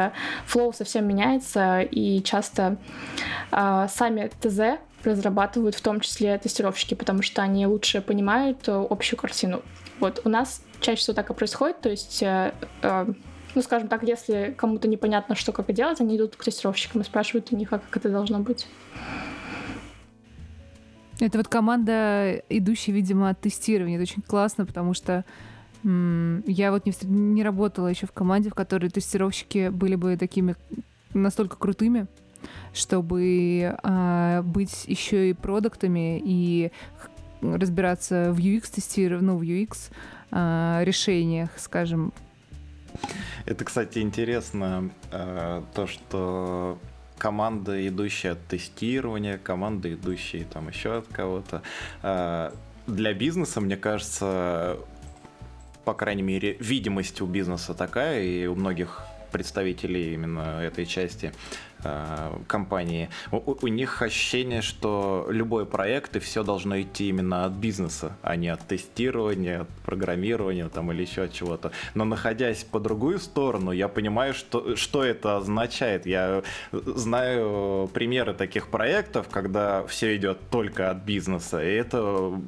флоу совсем меняется, и часто сами ТЗ разрабатывают в том числе тестировщики, потому что они лучше понимают э, общую картину. Вот у нас чаще всего так и происходит, то есть э, э, ну, скажем так, если кому-то непонятно, что как делать, они идут к тестировщикам и спрашивают у них, а как это должно быть. Это вот команда, идущая, видимо, от тестирования. Это очень классно, потому что я вот не, не работала еще в команде, в которой тестировщики были бы такими настолько крутыми, чтобы э, быть еще и продуктами и разбираться в UX тестировании, ну, в UX э, решениях, скажем. Это, кстати, интересно, э, то, что команда, идущая от тестирования, команда, идущая там еще от кого-то. Э, для бизнеса, мне кажется, по крайней мере, видимость у бизнеса такая, и у многих представителей именно этой части э, компании, у, у них ощущение, что любой проект и все должно идти именно от бизнеса, а не от тестирования, от программирования там, или еще от чего-то. Но находясь по другую сторону, я понимаю, что, что это означает. Я знаю примеры таких проектов, когда все идет только от бизнеса, и это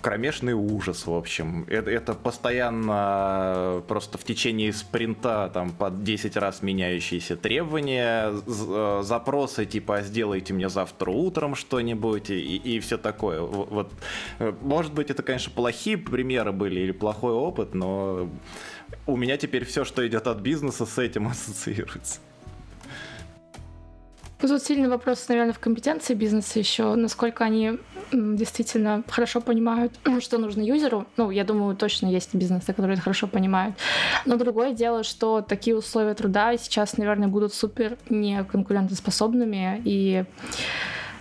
кромешный ужас, в общем. Это, это постоянно просто в течение спринта там под 10 раз меняющиеся требования, э, запросы типа «сделайте мне завтра утром что-нибудь» и, и все такое. Вот, э, может быть, это, конечно, плохие примеры были или плохой опыт, но у меня теперь все, что идет от бизнеса, с этим ассоциируется. Тут сильный вопрос, наверное, в компетенции бизнеса еще, насколько они действительно хорошо понимают, что нужно юзеру. Ну, я думаю, точно есть бизнесы, которые это хорошо понимают. Но другое дело, что такие условия труда сейчас, наверное, будут супер неконкурентоспособными, и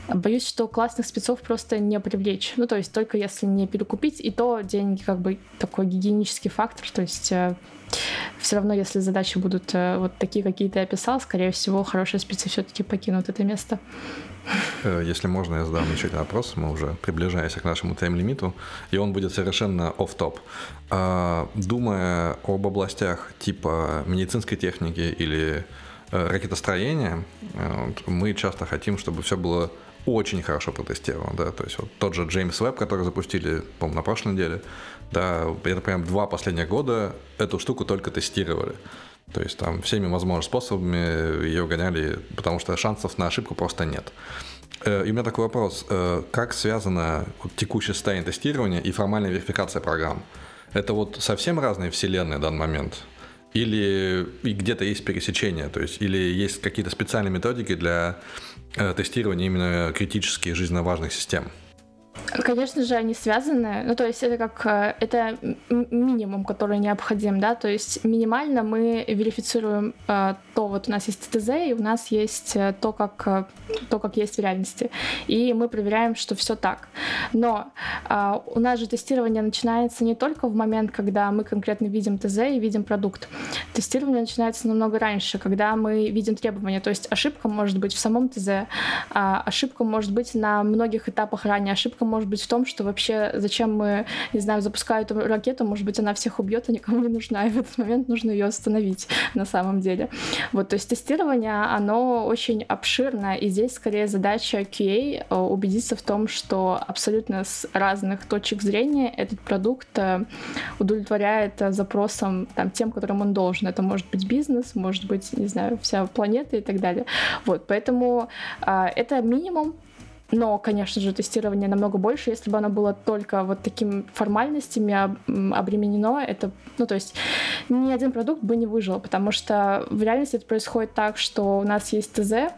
Боюсь, что классных спецов просто не привлечь. Ну, то есть только если не перекупить, и то деньги как бы такой гигиенический фактор. То есть э, все равно, если задачи будут э, вот такие, какие ты описал, скорее всего, хорошие спецы все-таки покинут это место. Э, если можно, я задам еще один вопрос. Мы уже приближаемся к нашему тайм-лимиту, и он будет совершенно оф-топ. А, думая об областях типа медицинской техники или ракетостроения, мы часто хотим, чтобы все было очень хорошо протестирован, да, то есть вот тот же Джеймс Веб, который запустили, по-моему, на прошлой неделе, да, это прям два последних года эту штуку только тестировали. То есть там всеми возможными способами ее гоняли, потому что шансов на ошибку просто нет. Э, и у меня такой вопрос. Э, как связано текущее состояние тестирования и формальная верификация программ? Это вот совсем разные вселенные в данный момент? Или где-то есть пересечение? То есть, или есть какие-то специальные методики для тестирование именно критически жизненно важных систем. Конечно же, они связаны. Ну, то есть это как э, это минимум, который необходим, да. То есть минимально мы верифицируем э, то, вот у нас есть ТТЗ, и у нас есть э, то, как то, как есть в реальности, и мы проверяем, что все так. Но э, у нас же тестирование начинается не только в момент, когда мы конкретно видим ТЗ и видим продукт. Тестирование начинается намного раньше, когда мы видим требования. То есть ошибка может быть в самом ТЗ, а ошибка может быть на многих этапах ранее, ошибка может быть в том, что вообще зачем мы, не знаю, запускают эту ракету, может быть, она всех убьет, а никому не нужна, и в этот момент нужно ее остановить на самом деле. Вот, то есть тестирование, оно очень обширно, и здесь скорее задача QA э, убедиться в том, что абсолютно с разных точек зрения этот продукт э, удовлетворяет э, запросам там, тем, которым он должен. Это может быть бизнес, может быть, не знаю, вся планета и так далее. Вот, поэтому это минимум, но, конечно же, тестирование намного больше. Если бы оно было только вот такими формальностями обременено, это, ну, то есть ни один продукт бы не выжил, потому что в реальности это происходит так, что у нас есть ТЗ,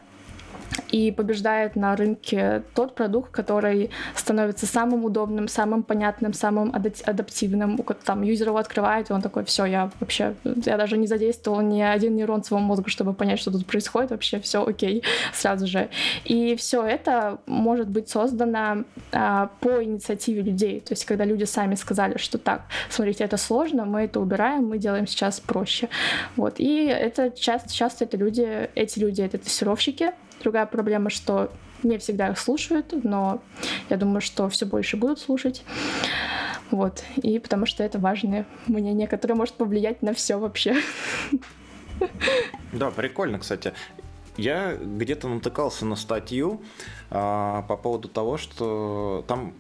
и побеждает на рынке тот продукт, который становится самым удобным, самым понятным, самым адаптивным. Там юзер его открывает, и он такой, все, я вообще, я даже не задействовал ни один нейрон своего мозга, чтобы понять, что тут происходит, вообще все окей сразу же. И все это может быть создано а, по инициативе людей. То есть, когда люди сами сказали, что так, смотрите, это сложно, мы это убираем, мы делаем сейчас проще. Вот. И это часто, часто это люди, эти люди, это тестировщики. Другая проблема, что не всегда их слушают, но я думаю, что все больше будут слушать. Вот. И потому что это важное мнение, которое может повлиять на все вообще. Да, прикольно, кстати. Я где-то натыкался на статью а, по поводу того, что там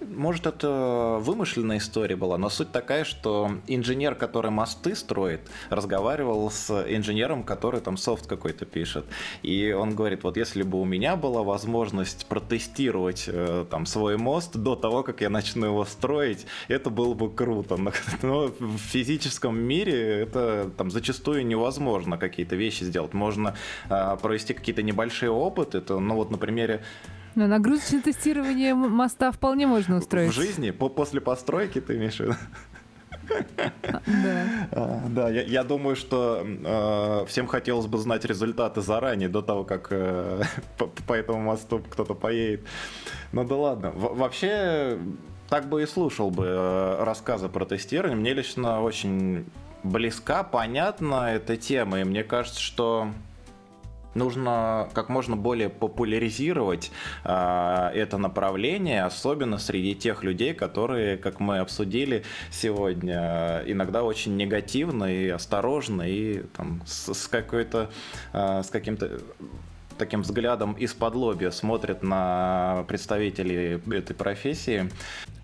может, это вымышленная история была, но суть такая, что инженер, который мосты строит, разговаривал с инженером, который там софт какой-то пишет. И он говорит, вот если бы у меня была возможность протестировать э, там свой мост до того, как я начну его строить, это было бы круто. Но в физическом мире это там зачастую невозможно какие-то вещи сделать. Можно э, провести какие-то небольшие опыты. Это, ну вот на примере но нагрузочное тестирование моста вполне можно устроить. В жизни? По после постройки ты имеешь в виду? Да. А, да, я, я думаю, что э, всем хотелось бы знать результаты заранее, до того, как э, по, по этому мосту кто-то поедет. Ну да ладно. В, вообще, так бы и слушал бы э, рассказы про тестирование. Мне лично очень близка, понятна эта тема, и мне кажется, что нужно как можно более популяризировать э, это направление, особенно среди тех людей, которые, как мы обсудили сегодня, иногда очень негативно и осторожно и там, с, с какой-то э, с каким-то таким взглядом из-под лобья смотрят на представителей этой профессии.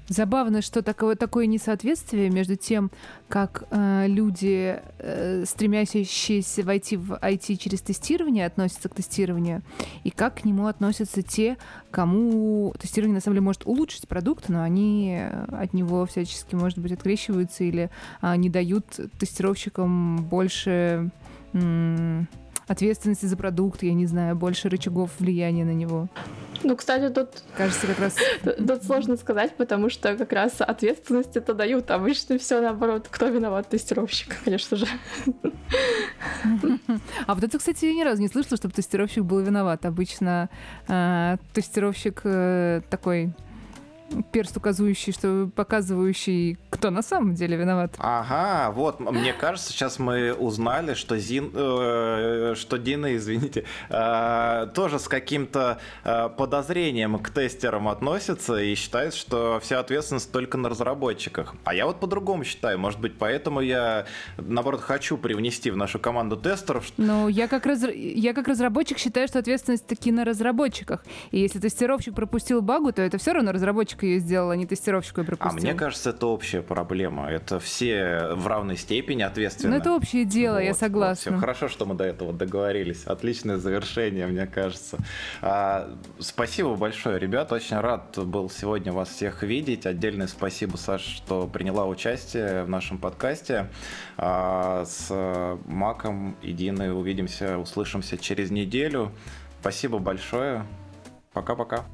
Забавно, что такое, такое несоответствие между тем, как э, люди, э, стремящиеся войти в IT через тестирование, относятся к тестированию, и как к нему относятся те, кому тестирование на самом деле может улучшить продукт, но они от него всячески, может быть, открещиваются или э, не дают тестировщикам больше... М- ответственности за продукт, я не знаю, больше рычагов влияния на него. Ну, кстати, тут... Кажется, как раз... Тут сложно сказать, потому что как раз ответственность это дают. Обычно все наоборот. Кто виноват? Тестировщик, конечно же. А вот это, кстати, я ни разу не слышала, чтобы тестировщик был виноват. Обычно э, тестировщик э, такой перст указывающий, что показывающий, кто на самом деле виноват. Ага, вот, мне кажется, сейчас мы узнали, что Зин, э, что Дина, извините, э, тоже с каким-то э, подозрением к тестерам относится и считает, что вся ответственность только на разработчиках. А я вот по-другому считаю, может быть, поэтому я, наоборот, хочу привнести в нашу команду тестеров. Ну, я как, раз, я как разработчик считаю, что ответственность таки на разработчиках. И если тестировщик пропустил багу, то это все равно разработчик разработчик ее сделал, а не тестировщик ее пропустил. А мне кажется, это общая проблема. Это все в равной степени ответственны. Ну, это общее дело, вот, я согласна. Вот, все хорошо, что мы до этого договорились. Отличное завершение, мне кажется. А, спасибо большое, ребят. Очень рад был сегодня вас всех видеть. Отдельное спасибо, Саша, что приняла участие в нашем подкасте. А, с Маком и Диной увидимся, услышимся через неделю. Спасибо большое. Пока-пока.